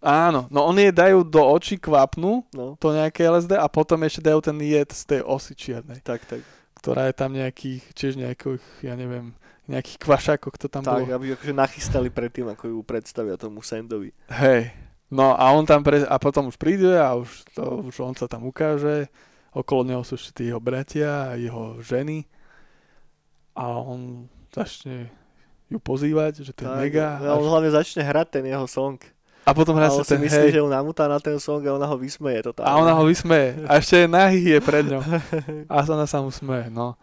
áno. No oni jej dajú do očí kvapnú, No, to nejaké LSD a potom ešte dajú ten jed z tej osy čiernej, tak, tak. ktorá je tam nejakých, tiež nejakých, ja neviem, nejakých kvašákov, to tam Tak, bolo. aby akože nachystali predtým, ako ju predstavia tomu Sandovi. Hej. No a on tam pre, a potom už príde a už, to, už on sa tam ukáže. Okolo neho sú tí jeho bratia a jeho ženy. A on začne ju pozývať, že to je mega. a on hlavne začne hrať ten jeho song. a potom hrá sa si ten myslí, hej. že ju namúta na ten song a ona ho vysmeje totálne. A ona ho vysmeje. A ešte je nahý je pred ňou. A ona sa mu smeje, no.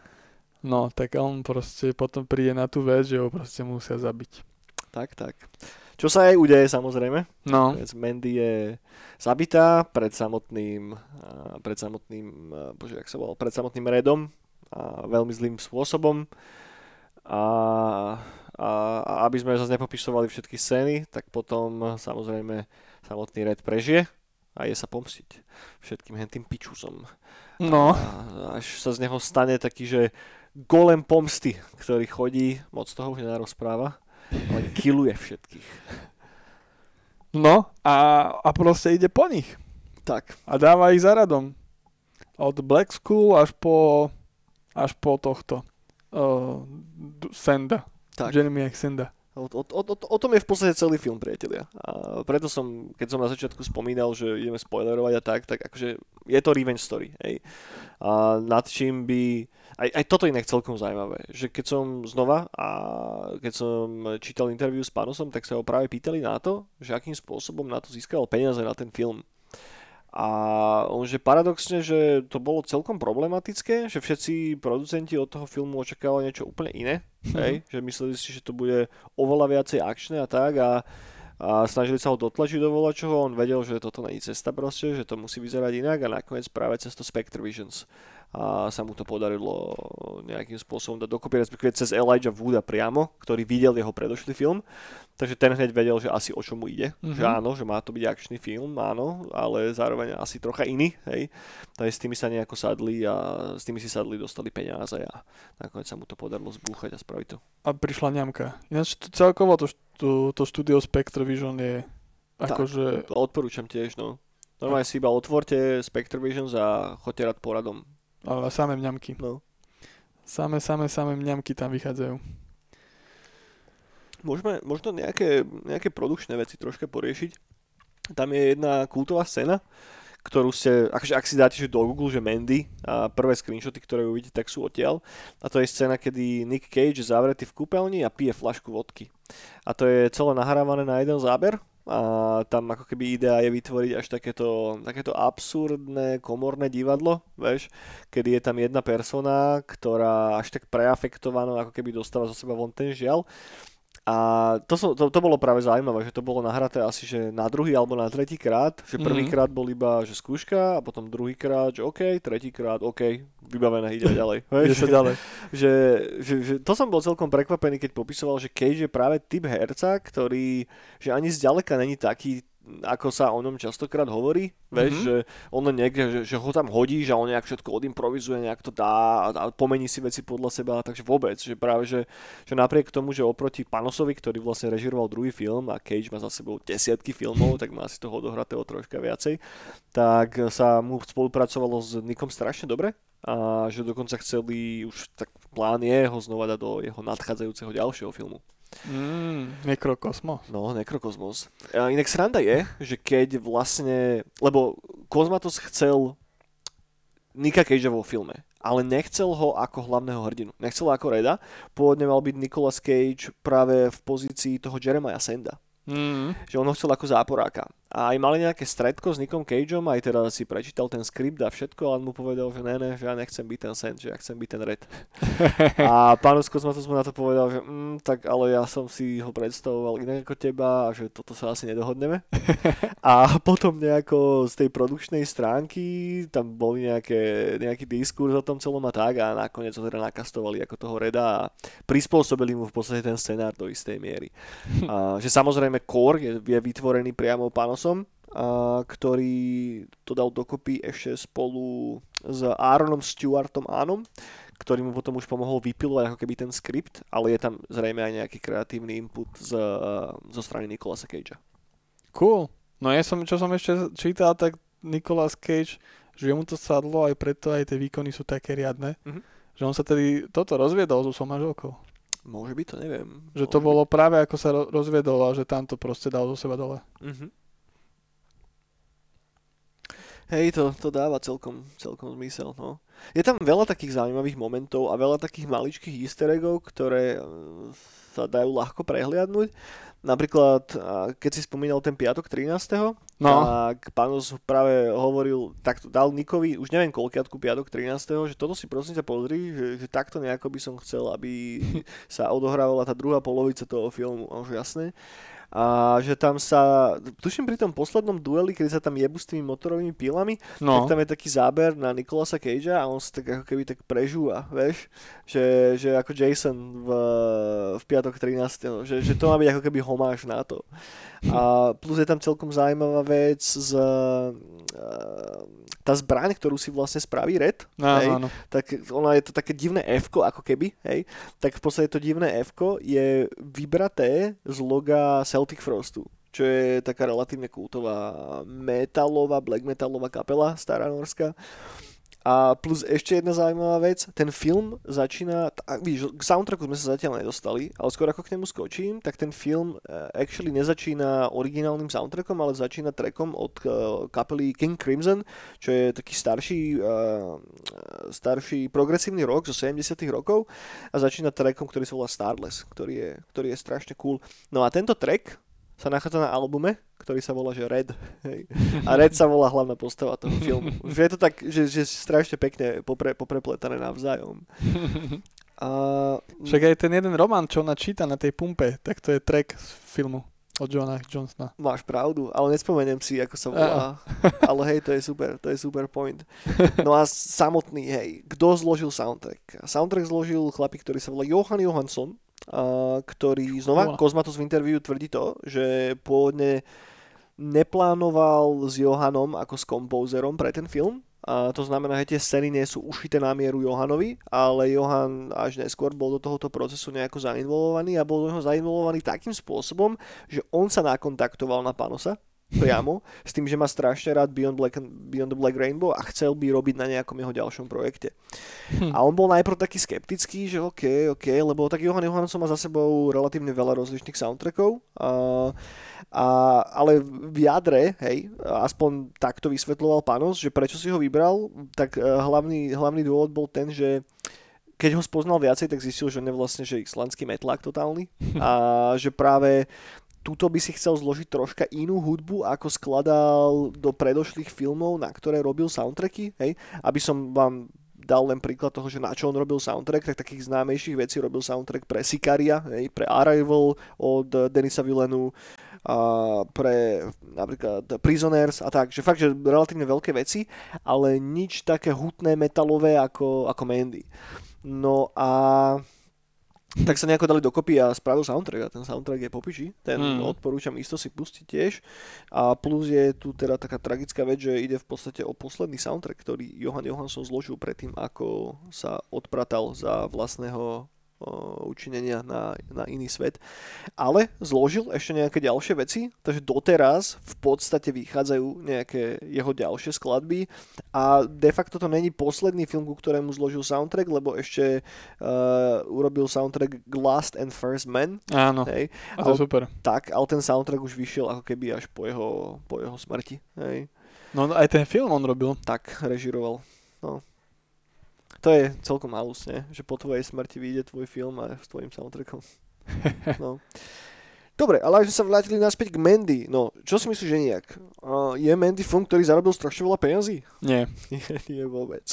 No, tak on proste potom príde na tú vec, že ho proste musia zabiť. Tak, tak. Čo sa aj udeje samozrejme. No, Vec Mandy je zabitá pred samotným, a pred samotným, a bože, jak sa volal, pred samotným redom a veľmi zlým spôsobom. A, a, a aby sme zase nepopisovali všetky scény, tak potom samozrejme samotný red prežije a je sa pomstiť všetkým hentým pičusom. no, A až sa z neho stane taký, že golem pomsty, ktorý chodí, moc toho už nerozpráva, len killuje všetkých. no a, a proste ide po nich. Tak, a dáva ich za radom. Od Black School až po až po tohto uh, Senda. tak. Jeremy X. Senda. O, o, o, o tom je v podstate celý film, priatelia. A preto som, keď som na začiatku spomínal, že ideme spoilerovať a tak, tak akože je to revenge story. Hej. A nad čím by... Aj, aj toto inak celkom zaujímavé, že keď som znova a keď som čítal interviu s Panosom, tak sa ho práve pýtali na to, že akým spôsobom na to získal peniaze na ten film. A on, že paradoxne, že to bolo celkom problematické, že všetci producenti od toho filmu očakávali niečo úplne iné, hej? že mysleli si, že to bude oveľa viacej akčné a tak a, a snažili sa ho dotlačiť do čoho, on vedel, že toto není cesta proste, že to musí vyzerať inak a nakoniec práve cez to Spectre Visions a sa mu to podarilo nejakým spôsobom dať dokopy, respektíve cez Elijah Wooda priamo, ktorý videl jeho predošlý film, takže ten hneď vedel, že asi o čo mu ide, Mhm. že áno, že má to byť akčný film, áno, ale zároveň asi trocha iný, hej, takže s tými sa nejako sadli a s tými si sadli, dostali peniaze a nakoniec sa mu to podarilo zbúchať a spraviť to. A prišla ňamka. Ináč to, celkovo to, to, to štúdio Spectre Vision je Tak. akože... To odporúčam tiež, no. Normálne si iba otvorte Spectre Visions a choďte rád poradom. Ale samé mňamky. No. Samé, samé, samé mňamky tam vychádzajú. Môžeme možno nejaké, nejaké produkčné veci troška poriešiť. Tam je jedna kultová scéna, ktorú ste, akože ak si dáte že do Google, že Mandy a prvé screenshoty, ktoré uvidíte, tak sú odtiaľ. A to je scéna, kedy Nick Cage je zavretý v kúpeľni a pije flašku vodky. A to je celé nahrávané na jeden záber a tam ako keby idea je vytvoriť až takéto, takéto absurdné komorné divadlo, vieš, kedy je tam jedna persona, ktorá až tak preafektovaná, ako keby dostáva zo seba von ten žiaľ a to, som, to, to bolo práve zaujímavé, že to bolo nahraté asi že na druhý alebo na tretí krát, že Mhm. prvýkrát bol iba že skúška a potom druhýkrát, že OK, tretíkrát OK, vybavené, ide ďalej. Ide sa ďalej. že, že, že, to som bol celkom prekvapený, keď popisoval, že Cage je práve typ herca, ktorý, že ani zďaleka není taký ako sa o ňom častokrát hovorí, vieš, mm-hmm. že on niekde, že, že ho tam hodí, že on nejak všetko odimprovizuje, nejak to dá a pomení si veci podľa seba, takže vôbec, že práve, že, že napriek tomu, že oproti Panosovi, ktorý vlastne režiroval druhý film a Cage má za sebou desiatky filmov, tak má si toho odohratého troška viacej, tak sa mu spolupracovalo s Nikom strašne dobre a že dokonca chceli, už tak plán je ho znova dať do jeho nadchádzajúceho ďalšieho filmu. Mm, nekrokosmos. No, nekrokosmos. A inak sranda je, že keď vlastne, lebo Kozmatos chcel Nika Cage vo filme, ale nechcel ho ako hlavného hrdinu. Nechcel ho ako Reda. Pôvodne mal byť Nicolas Cage práve v pozícii toho Jeremiah Senda. Mm. Že on ho chcel ako záporáka. A aj mali nejaké stredko s Nikom Cageom, aj teda si prečítal ten skript a všetko, ale mu povedal, že ne, ne, že ja nechcem byť ten Sand, že ja chcem byť ten Red. a pán Kosmatos mu na to povedal, že mm, tak ale ja som si ho predstavoval inak ako teba a že toto sa asi nedohodneme. a potom nejako z tej produkčnej stránky tam boli nejaké, nejaký diskurs o tom celom a tak a nakoniec ho teda nakastovali ako toho Reda a prispôsobili mu v podstate ten scenár do istej miery. a, že samozrejme core je, je vytvorený priamo Thomasom, a, ktorý to dal dokopy ešte spolu s Aaronom Stewartom Ánom, ktorý mu potom už pomohol vypilovať ako keby ten skript, ale je tam zrejme aj nejaký kreatívny input z, zo strany Nikolasa Cagea. Cool. No ja som, čo som ešte čítal, tak Nicolas Cage, že mu to sadlo, aj preto aj tie výkony sú také riadne, mm-hmm. že on sa tedy toto rozviedol so svojou manželkou. Môže byť, to neviem. Že to bolo byť. práve ako sa rozviedol a že tam to proste dal zo seba dole. Mm-hmm. Hej, to, to dáva celkom, celkom zmysel, no. Je tam veľa takých zaujímavých momentov a veľa takých maličkých easter eggov, ktoré e, sa dajú ľahko prehliadnúť. Napríklad, keď si spomínal ten piatok 13. No. tak Panos práve hovoril, tak dal Nikovi, už neviem koľkiatku piatok 13. že toto si prosím ťa pozri, že, že takto nejako by som chcel, aby sa odohrávala tá druhá polovica toho filmu. Už jasné a že tam sa, tuším pri tom poslednom dueli, keď sa tam jebu s tými motorovými pílami, no. tak tam je taký záber na Nikolasa Cagea a on sa tak ako keby tak prežúva, vieš, že, že ako Jason v, v piatok 13. Že, že to má byť ako keby homáš na to. A plus je tam celkom zaujímavá vec z tá zbraň, ktorú si vlastne spraví Red, áno, hej, áno. tak ona je to také divné f ako keby, hej, tak v podstate to divné f je vybraté z loga Celtic Frostu čo je taká relatívne kultová metalová, black metalová kapela stará norská. A plus ešte jedna zaujímavá vec, ten film začína, tak, víš, k soundtracku sme sa zatiaľ nedostali, ale skôr ako k nemu skočím, tak ten film uh, actually nezačína originálnym soundtrackom, ale začína trackom od uh, kapely King Crimson, čo je taký starší, uh, starší progresívny rock zo 70 rokov a začína trackom, ktorý sa volá Starless, ktorý je, ktorý je strašne cool. No a tento track sa nachádza na albume, ktorý sa volá že Red. Hej. A Red sa volá hlavná postava toho filmu. Že je to tak, že, že strašne pekne popre, poprepletané navzájom. A... Však aj ten jeden román, čo ona číta na tej pumpe, tak to je track z filmu od Johna Johnsona. Máš pravdu, ale nespomeniem si, ako sa volá. ale hej, to je super, to je super point. No a samotný, hej, kto zložil soundtrack? Soundtrack zložil chlapík, ktorý sa volá Johan Johansson, ktorý znova, Kozmatos v interviu tvrdí to, že pôvodne neplánoval s Johanom ako s kompózerom pre ten film, a to znamená, že tie scény nie sú ušité na mieru Johanovi, ale Johan až neskôr bol do tohoto procesu nejako zainvolovaný a bol do neho zainvolovaný takým spôsobom, že on sa nakontaktoval na Panosa, priamo, s tým, že má strašne rád Beyond, Black, Beyond the Black Rainbow a chcel by robiť na nejakom jeho ďalšom projekte. Hm. A on bol najprv taký skeptický, že OK, OK, lebo tak Johan Johansson má za sebou relatívne veľa rozličných soundtrackov, a, a, ale v jadre, hej, aspoň takto vysvetloval Panos, že prečo si ho vybral, tak e, hlavný, hlavný dôvod bol ten, že keď ho spoznal viacej, tak zistil, že on je vlastne že islandský metlák totálny a že práve Tuto by si chcel zložiť troška inú hudbu, ako skladal do predošlých filmov, na ktoré robil soundtracky, hej? aby som vám dal len príklad toho, že na čo on robil soundtrack, tak takých známejších vecí robil soundtrack pre Sicaria, hej, pre Arrival od Denisa Villenu, a pre napríklad Prisoners a tak, že fakt, že relatívne veľké veci, ale nič také hutné metalové ako, ako Mandy. No a tak sa nejako dali dokopy a spravil soundtrack a ten soundtrack je popiči, ten mm. odporúčam isto si pustiť tiež a plus je tu teda taká tragická vec, že ide v podstate o posledný soundtrack, ktorý Johan Johansson zložil predtým, ako sa odpratal za vlastného učinenia na, na iný svet. Ale zložil ešte nejaké ďalšie veci, takže doteraz v podstate vychádzajú nejaké jeho ďalšie skladby a de facto to není posledný film, ku ktorému zložil soundtrack, lebo ešte uh, urobil soundtrack Last and First Man. Áno, hej. a to je super. Tak, ale ten soundtrack už vyšiel ako keby až po jeho, po jeho smrti. Hej. No aj ten film on robil. Tak, režiroval. No to je celkom halus, ne? že po tvojej smrti vyjde tvoj film a s tvojim soundtrackom. No. Dobre, ale ak sme sa vrátili naspäť k Mandy, no, čo si myslíš, že nejak? Uh, je Mandy film, ktorý zarobil strašne veľa peniazí? Nie. Nie, nie vôbec.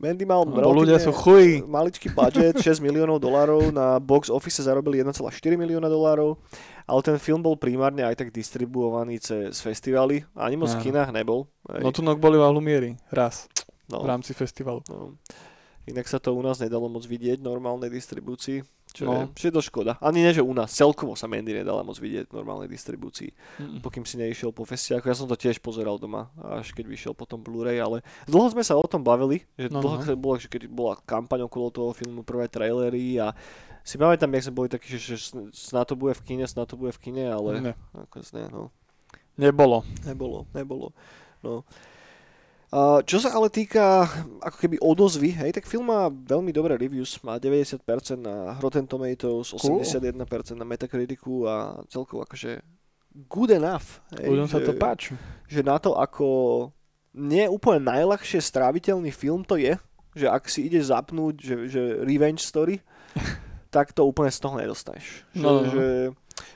Mandy mal no, ľudia sú chuj. maličký budget, 6 miliónov dolárov, na box office zarobili 1,4 milióna dolárov, ale ten film bol primárne aj tak distribuovaný cez festivaly, ani moc v kinách nebol. Hej. No tu boli v Alumieri, raz no. v rámci festivalu. No. Inak sa to u nás nedalo moc vidieť v normálnej distribúcii, čo, no. je, je to škoda. Ani nie, že u nás, celkovo sa Mandy nedala moc vidieť v normálnej distribúcii, mm. pokým si neišiel po festiáku. Ja som to tiež pozeral doma, až keď vyšiel potom Blu-ray, ale dlho sme sa o tom bavili, že no, dlho no. bolo, že keď bola kampaň okolo toho filmu, prvé trailery a si pamätám, jak sme boli takí, že, že snad to bude v kine, snad to bude v kine, ale ne. ako ne, no. Nebolo. Nebolo, nebolo. No. Uh, čo sa ale týka ako keby odozvy, hej, tak film má veľmi dobré reviews, má 90% na Rotten Tomatoes, 81% cool. na Metacriticu a celkovo akože good enough. Hej, Ľuďom sa to páči. Že na to ako nie úplne najľahšie stráviteľný film to je, že ak si ideš zapnúť, že, že revenge story, tak to úplne z toho nedostaneš. Že, no, no. no. že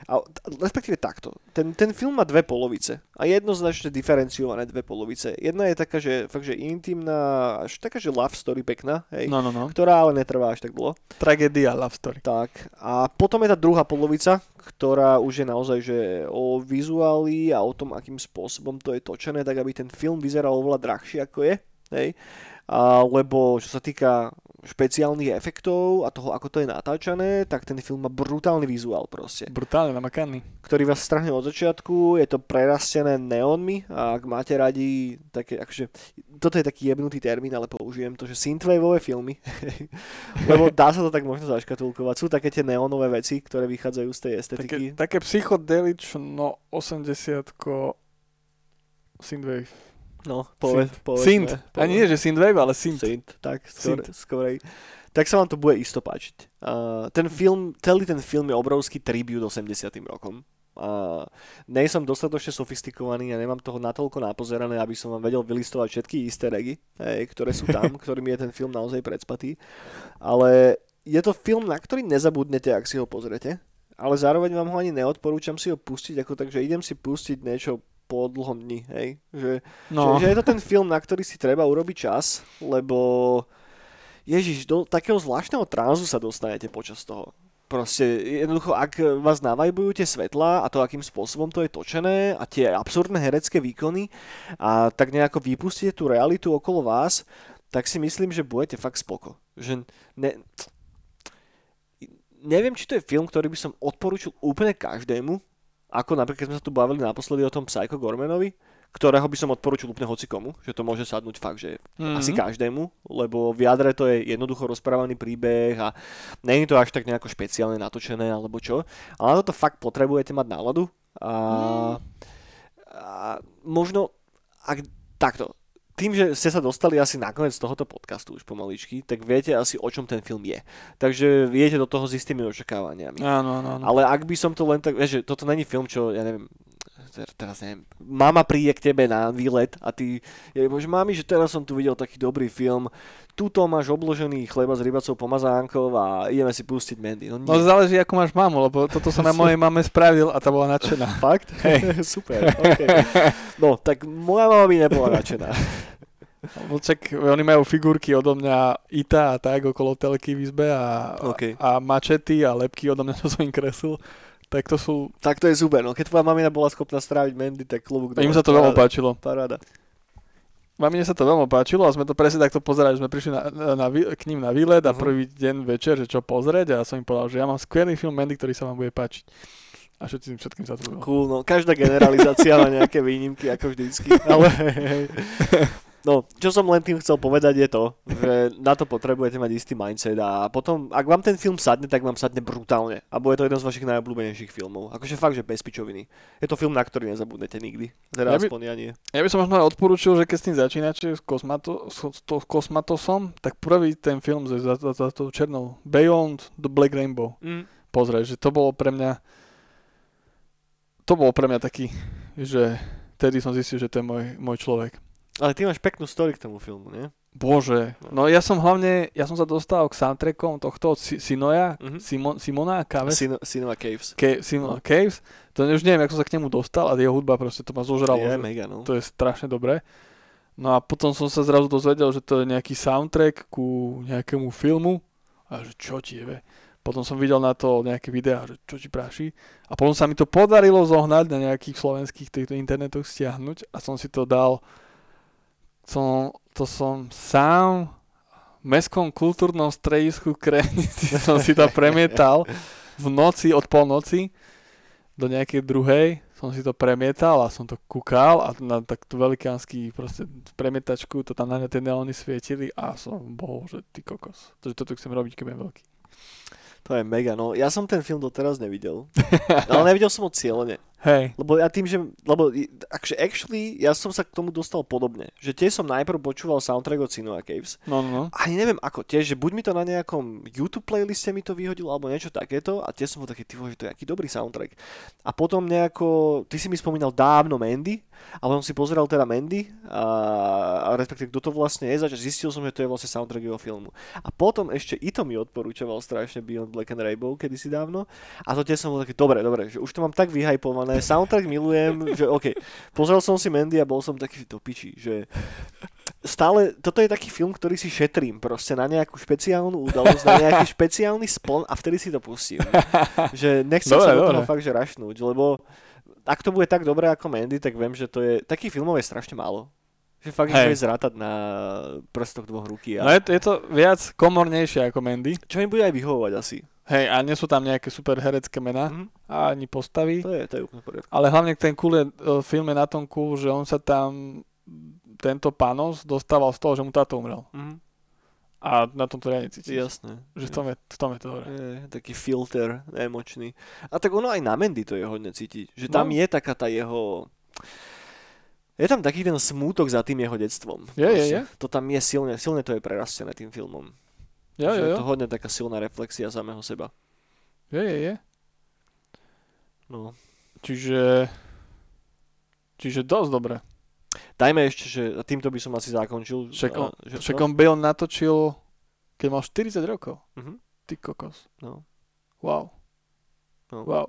a, respektíve takto. Ten, ten film má dve polovice. A jednoznačne diferenciované dve polovice. Jedna je taká, že fakt, že intimná, až taká, že love story pekná, hej, no, no, no. ktorá ale netrvá až tak dlho. Tragédia love story. Tak. A potom je tá druhá polovica, ktorá už je naozaj že o vizuáli a o tom, akým spôsobom to je točené, tak aby ten film vyzeral oveľa drahšie ako je. Hej. A, lebo čo sa týka špeciálnych efektov a toho, ako to je natáčané, tak ten film má brutálny vizuál proste. Brutálne namakaný. Ktorý vás strahne od začiatku, je to prerastené neonmi a ak máte radi také, akože, toto je taký jebnutý termín, ale použijem to, že synthwaveové filmy, lebo dá sa to tak možno zaškatulkovať. Sú také tie neonové veci, ktoré vychádzajú z tej estetiky. Také, také psychodelično 80 synthwave No, povedz, povedz. Synth. Ani nie, že Synthwave, ale Synth. Synth, tak, skôr, synth. skorej. Tak sa vám to bude isto páčiť. Uh, ten film, celý ten film je obrovský tribute 80 rokom. Uh, nej som dostatočne sofistikovaný a nemám toho natoľko napozerané, aby som vám vedel vylistovať všetky easter eggy, hej, ktoré sú tam, ktorými je ten film naozaj predspatý. Ale je to film, na ktorý nezabudnete, ak si ho pozrete. Ale zároveň vám ho ani neodporúčam si ho pustiť, ako takže idem si pustiť niečo po dlhom dni, hej. Že, no. že, že je to ten film, na ktorý si treba urobiť čas, lebo Ježiš, do takého zvláštneho tranzu sa dostanete počas toho. Proste jednoducho, ak vás navajbujú tie svetlá a to, akým spôsobom to je točené a tie absurdné herecké výkony a tak nejako vypustíte tú realitu okolo vás, tak si myslím, že budete fakt spoko. Že ne... Neviem, či to je film, ktorý by som odporúčil úplne každému, ako napríklad, sme sa tu bavili naposledy o tom Psycho Gormanovi, ktorého by som odporučil úplne hocikomu, že to môže sadnúť fakt, že mm-hmm. asi každému, lebo v jadre to je jednoducho rozprávaný príbeh a je to až tak nejako špeciálne natočené alebo čo, ale na toto fakt potrebujete mať náladu a, mm. a možno, ak takto, tým, že ste sa dostali asi nakoniec tohoto podcastu už pomaličky, tak viete asi o čom ten film je. Takže viete do toho s istými očakávaniami. Áno, áno, áno. Ale ak by som to len tak, vieš, že toto není film, čo, ja neviem, teraz neviem, mama príde k tebe na výlet a ty, je, bože, mami, že teraz som tu videl taký dobrý film, tuto máš obložený chleba s rybacou pomazánkou a ideme si pustiť Mandy. No, no záleží, ako máš mamu, lebo toto som na mojej mame spravil a tá bola nadšená. Fakt? Hej. Super, okay. No, tak moja mama by nebola nadšená. Lebo čak, oni majú figurky odo mňa Ita a tak okolo telky v izbe a, OK. a mačety a lepky odo mňa, čo som im kreslil. Tak to sú... Tak to je super, no keď tvoja mamina bola schopná stráviť Mandy, tak klobúk Im dole. sa to veľmi páčilo. Paráda. Mamine sa to veľmi páčilo a sme to presne takto pozerali, že sme prišli na, na, vý- k ním na výlet a Mhm. prvý deň večer, že čo pozrieť a som im povedal, že ja mám skvelý film Mandy, ktorý sa vám bude páčiť. A všetkým, všetkým sa to. Cool, no každá generalizácia má nejaké výnimky, ako vždycky, ale hej. No, čo som len tým chcel povedať je to, že na to potrebujete mať istý mindset a potom, ak vám ten film sadne, tak vám sadne brutálne. A bude to jeden z vašich najobľúbenejších filmov. Akože fakt, že bez pičoviny. Je to film, na ktorý nezabudnete nikdy. Teda Ja by- aspoň ja nie. Ja by som možno odporúčil, že keď s tým začínate s, kosmato, s, to, s Kosmatosom, tak prvý ten film za, za, za tou černou Beyond the Black Rainbow. Mm. Pozrieť, že to bolo pre mňa to bolo pre mňa taký, že vtedy som zistil, že to je môj, môj človek. Ale ty máš peknú story k tomu filmu, nie? Bože, no ja som hlavne, ja som sa dostal k soundtrackom tohto Si- Sinoja, Mhm. Simon, Simona Caves, Sino, Cinema Caves. Ca- Simona Caves, to už neviem, ako som sa k nemu dostal a jeho hudba proste to ma zožralo. Je mega, no. to je strašne dobré. No a potom som sa zrazu dozvedel, že to je nejaký soundtrack ku nejakému filmu a že čo ti je, Potom som videl na to nejaké videá, že čo ti práši. A potom sa mi to podarilo zohnať na nejakých slovenských týchto internetoch stiahnuť a som si to dal som, to som sám v Mestskom kultúrnom stredisku Krenici som si to premietal v noci, od polnoci do nejakej druhej som si to premietal a som to kúkal a na takto velikánsky proste premietačku to tam na mňa tie neóny svietili a som bol, že ty kokos. To, že toto chcem robiť, keď budem veľký. To je mega, no. Ja som ten film doteraz nevidel. Ale nevidel som ho cieľene. Hej. Lebo ja tým, že, lebo i- akže actually, ja som sa k tomu dostal podobne. Že tiež som najprv počúval soundtrack od Sinua Caves. No, no, no. Ani neviem ako, tiež, že buď mi to na nejakom YouTube playliste mi to vyhodilo, alebo niečo takéto. A tiež som bol taký, ty že to je aký dobrý soundtrack. A potom nejako, ty si mi spomínal dávno Mandy, a potom si pozeral teda Mandy, a, a respektíve kto to vlastne je, zač zistil som, že to je vlastne soundtrack jeho filmu. A potom ešte Ito mi odporúčoval strašne Beyond Black and Rainbow kedysi dávno. A to tiež som bol taký, dobre, dobre, že už to mám tak vyhypované, soundtrack milujem, že OK. Pozrel som si Mandy a bol som taký do piči, že stále, toto je taký film, ktorý si šetrím proste na nejakú špeciálnu udalosť, na nejaký špeciálny spon a vtedy si to pustím. že nechcem Dobre, sa do toho dobre. fakt, že rašnúť, lebo ak to bude tak dobré ako Mandy, tak viem, že to je, takých filmov je strašne málo. Že fakt Hej. bude zrátať na prstoch dvoch ruky. No A je to, je to viac komornejšie ako Mandy. čo im bude aj vyhovovať asi. Hej, a nie sú tam nejaké super herecké mená Mhm. a ani postavy. To je, to je úplne poriadku. Ale hlavne ten cool je, e, film je na tom cool, že on sa tam, tento panos dostával z toho, že mu táto umrel. Mhm. A na tom to riadne cítiš. Jasné. Že v tom, je, v tom je to dobré. Je, taký filter emočný. A tak ono aj na Mandy to je hodne cítiť. Že tam No. je taká tá jeho... Je tam taký ten smútok za tým jeho detstvom. Je, je, je. To tam je silne, silne to je prerastené tým filmom. Jo, Že jo, je to hodne taká silná reflexia samého seba. Je, je, je. No. Čiže... Čiže dosť dobre. Dajme ešte, že a týmto by som asi zakončil. Však on, že však to? on Bale natočil, keď mal 40 rokov. Mhm. Ty kokos. No. Wow. No. Wow.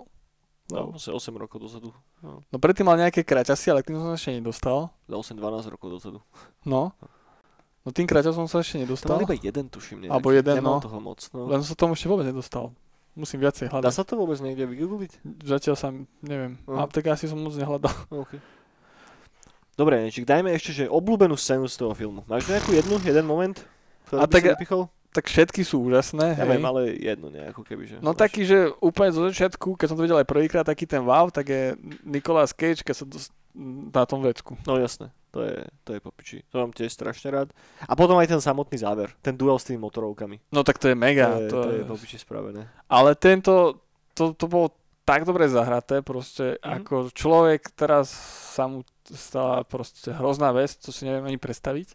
No, Wow. asi 8 rokov dozadu. No predtým mal nejaké kraťasy, ale k tým som ešte nedostal. Za 8-12 rokov dozadu. No. No tým kraťasom som sa ešte To nedostal. mal iba jeden, tuším. Nejak. Alebo jeden, Nemal no. toho moc. No. Len som sa tomu ešte vôbec nedostal. Musím viacej Dá hľadať. sa to vôbec niekde vygoogliť? Zatiaľ sa, neviem. No. A tak asi som moc nehľadal. OK. Dobre, Nečík, dajme ešte, že obľúbenú scénu z toho filmu. Máš nejakú jednu, jeden moment? A tak- si vypichol? Tak všetky sú úžasné, Ja hej. viem, ale jednu nejakú, kebyže. No máš. taký, že úplne zo začiatku, keď som to videl aj prvýkrát, taký ten wow, tak je Nicolas Cage, keď sa dos- na tom vecku. No jasné, to je, to je popiči. To mám tiež strašne rád. A potom aj ten samotný záver, ten duel s tými motorovkami. No tak to je mega. to, je, to to je je... popiči spravené. Ale tento, to, to bolo tak dobre zahraté, proste Mhm. ako človek teraz sa mu stala proste hrozná vec, čo si neviem ani predstaviť.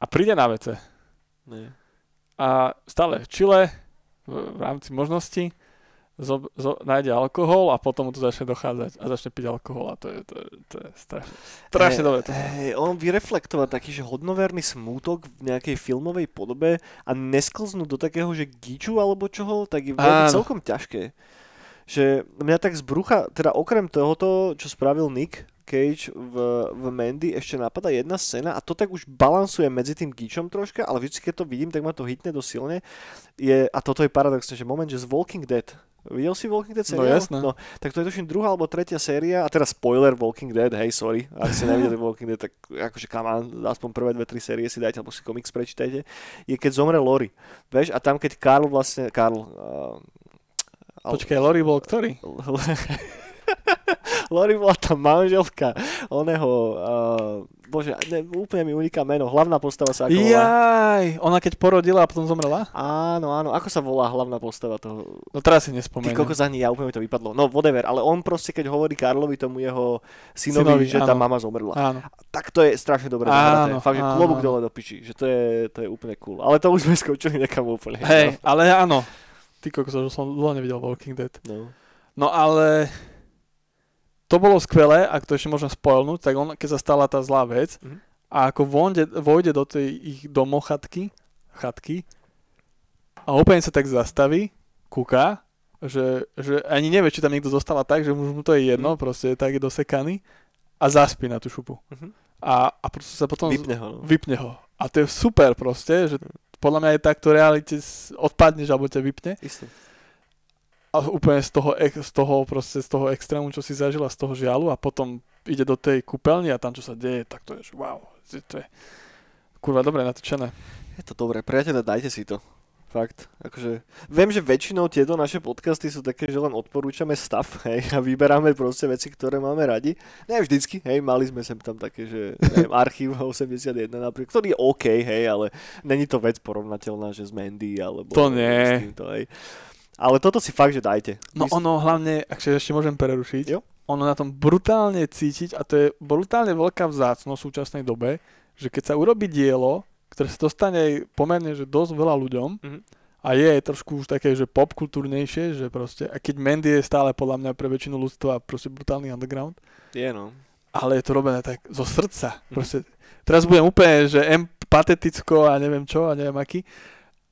A príde na vece. Nie. A stále v Chile, v, v rámci možností, zo, zo, nájde alkohol a potom mu to začne dochádzať a začne piť alkohol a to je, to, je- to je strašne, strašne. To. Hej, on vyreflektovať taký, že hodnoverný smútok v nejakej filmovej podobe a nesklznúť do takého, že giču alebo čoho, tak je veľmi celkom ťažké. Že mňa tak z brucha, teda okrem tohoto, čo spravil Nick, Cage v, v Mandy ešte napadá jedna scéna a to tak už balansuje medzi tým gíčom troška, ale vždy, keď to vidím, tak ma to hitne dosť silne. Je, a toto je paradoxné, že moment, že z Walking Dead Videl si Walking Dead No seriál? jasné. No, tak to je tuším druhá alebo tretia séria, a teraz spoiler Walking Dead, hej, sorry, ak ste nevideli Walking Dead, tak akože on, aspoň prvé dve, tri série si dajte, alebo si komiks prečítajte, je keď zomre Lori, vieš, a tam keď Karl vlastne, Karl, uh, Počkaj, Lori bol ktorý? Lori bola tá manželka oného, uh, bože, ne, úplne mi uniká meno, hlavná postava sa ako volá. Jaj, ona keď porodila a potom zomrela? Áno, áno, ako sa volá hlavná postava toho? No teraz si Ty nespomeniem. kokos ani ja úplne mi to vypadlo. No whatever, ale on proste keď hovorí Karlovi tomu jeho synovi, Synovi, že tá áno. mama zomrela. Áno. Tak to je strašne dobré Áno. Fakt, že áno, klobúk dole do piči, že to je, to je úplne cool. Ale to už sme skočili nekam úplne. Hej, ale áno. Ty kokos, že som dlho nevidel Walking Dead. No. No ale to bolo skvelé, ak to ešte môžem spoilnúť, tak on, keď sa stala tá zlá vec Mhm. a ako vojde, vojde do tej ich domochatky, chatky a úplne sa tak zastaví, kúka, že, že ani nevie, či tam niekto zostala tak, že už mu to je jedno, Mhm. proste tak je dosekaný a zaspí na tú šupu. Mhm. A, a proste sa potom Vypne ho. No. vypne ho. A to je super proste, že podľa mňa je takto realite s- odpadneš alebo ťa vypne Isté. A úplne z toho, z toho, proste z toho extrému, čo si zažila, z toho žialu a potom ide do tej kúpeľne a tam, čo sa deje, tak to je, wow, to je kurva dobre natočené. Je to dobré, priateľe, dajte si to. Fakt. Akože, viem, že väčšinou tieto naše podcasty sú také, že len odporúčame stav, hej, a vyberáme proste veci, ktoré máme radi. Ne vždycky, hej, mali sme sem tam také, že neviem, archív 81 napríklad, ktorý je OK, hej, ale není to vec porovnateľná, že z Mandy, alebo To nie. s týmto, hej. Ale toto si fakt, že dajte. No Vy- ono hlavne, ak sa ešte môžem prerušiť, Jo. ono na tom brutálne cítiť a to je brutálne veľká vzácnosť v súčasnej dobe, že keď sa urobí dielo, ktoré sa dostane pomerne, že dosť veľa ľuďom Mhm. a je trošku už také, že popkultúrnejšie, že proste, a keď Mandy je stále podľa mňa pre väčšinu ľudstva proste brutálny underground, Je, no. ale je to robené tak zo srdca. Mhm. Proste, teraz budem úplne, že em, pateticko a neviem čo a neviem aký,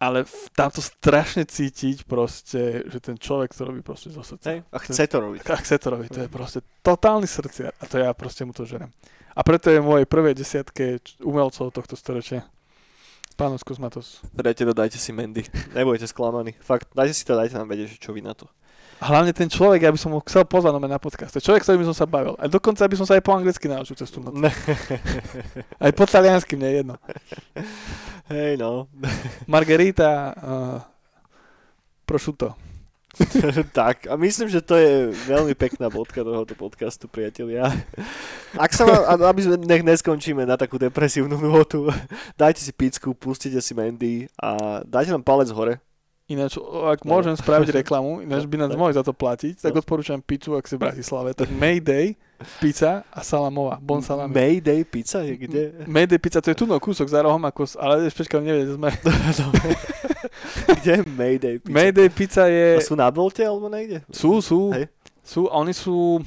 ale tam to strašne cítiť proste, že ten človek to robí proste zo srdca. Hej, a chce to robiť. A chce to robiť, to je proste totálny srdciar a to ja proste mu to žerem. A preto je v mojej prvej desiatke umelcov tohto storočia. Pános Kosmatos. Priateľe, dajte si Mandy. Nebojte sklamaní. Fakt, dajte si to, dajte nám vedieť, čo vy na to. Hlavne ten človek, ja by som ho chcel pozvať na podcast. To je človek, s ktorým som sa bavil. A dokonca by som sa aj po anglicky naučil cez tú noc. Aj po taliansky, mne je jedno. Hej, no. Margarita uh, prosciutto. tak, a myslím, že to je veľmi pekná bodka tohoto podcastu, priatelia. Ak sa vám, aby sme nech neskončíme na takú depresívnu notu, dajte si picku, pustite si Mandy a dajte nám palec hore. Ináč, ak No. môžem spraviť reklamu, ináč by nás Tak. mohli za to platiť, tak No. odporúčam pizzu, ak si v Bratislave. Tak Mayday, pizza a salamová, bon salami. Mayday pizza je kde? Mayday pizza, to je tu no kúsok za rohom, ako, ale počkaj, neviem, sme. kde je Mayday pizza? Mayday pizza A je, sú na Bolte alebo niekde? sú, sú, Hej. sú, a oni sú,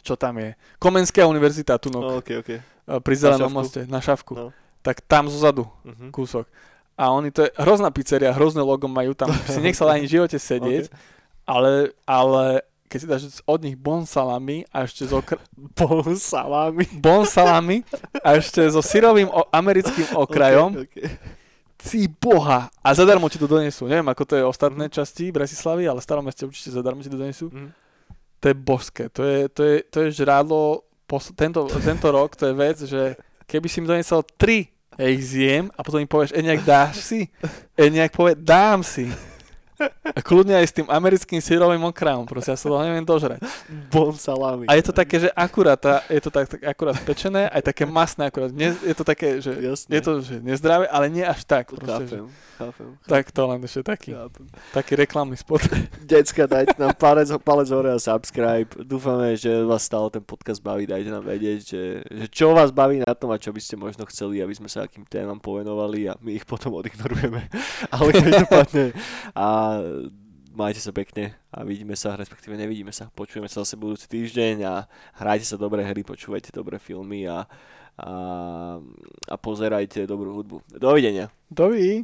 čo tam je? Komenská univerzita, tu no, Oh, ok, ok. pri Zelenom šavku. moste, na šavku. No. Tak tam zozadu, Uh-huh. kúsok. A oni, to je hrozná pizzeria, hrozné logo majú tam, si nechcel ani v živote sedieť, ale, ale keď si dáš od nich bon salami a ešte so kr- Bol salami. bon salami a ešte so syrovým o- americkým okrajom, Okay, okay. Ty boha. A zadarmo ti to donesú. Neviem, ako to je ostatné časti Bratislavy, ale v starom meste určite zadarmo ti to donesú. Mhm. To je božské. To je, to je, to je žrádlo pos- tento, tento rok, to je vec, že keby si mi donesol tri, ja ich zjem a potom mi povieš, e nejak dáš si? E nejak povie, dám si. A kľudne aj s tým americkým sírovým okrajom, proste ja sa to neviem dožrať. Bon salami. A je to také, že akurát, je to tak, tak akurát pečené, aj také masné akurát. Nie, je to také, že Jasné. je to že nezdravé, ale nie až tak. Proste, že, Chápem, chápem. tak to len ešte taký, chápem. taký reklamný spot. Decka, dajte nám palec, palec hore a subscribe. Dúfame, že vás stále ten podcast baví. Dajte nám vedieť, že, že čo vás baví na tom a čo by ste možno chceli, aby sme sa akým témam povenovali a my ich potom odignorujeme. Ale každopádne a majte sa pekne a vidíme sa, respektíve nevidíme sa. Počujeme sa zase budúci týždeň a hrajte sa dobré hry, počúvajte dobré filmy a, a, a pozerajte dobrú hudbu. Dovidenia. Dovi.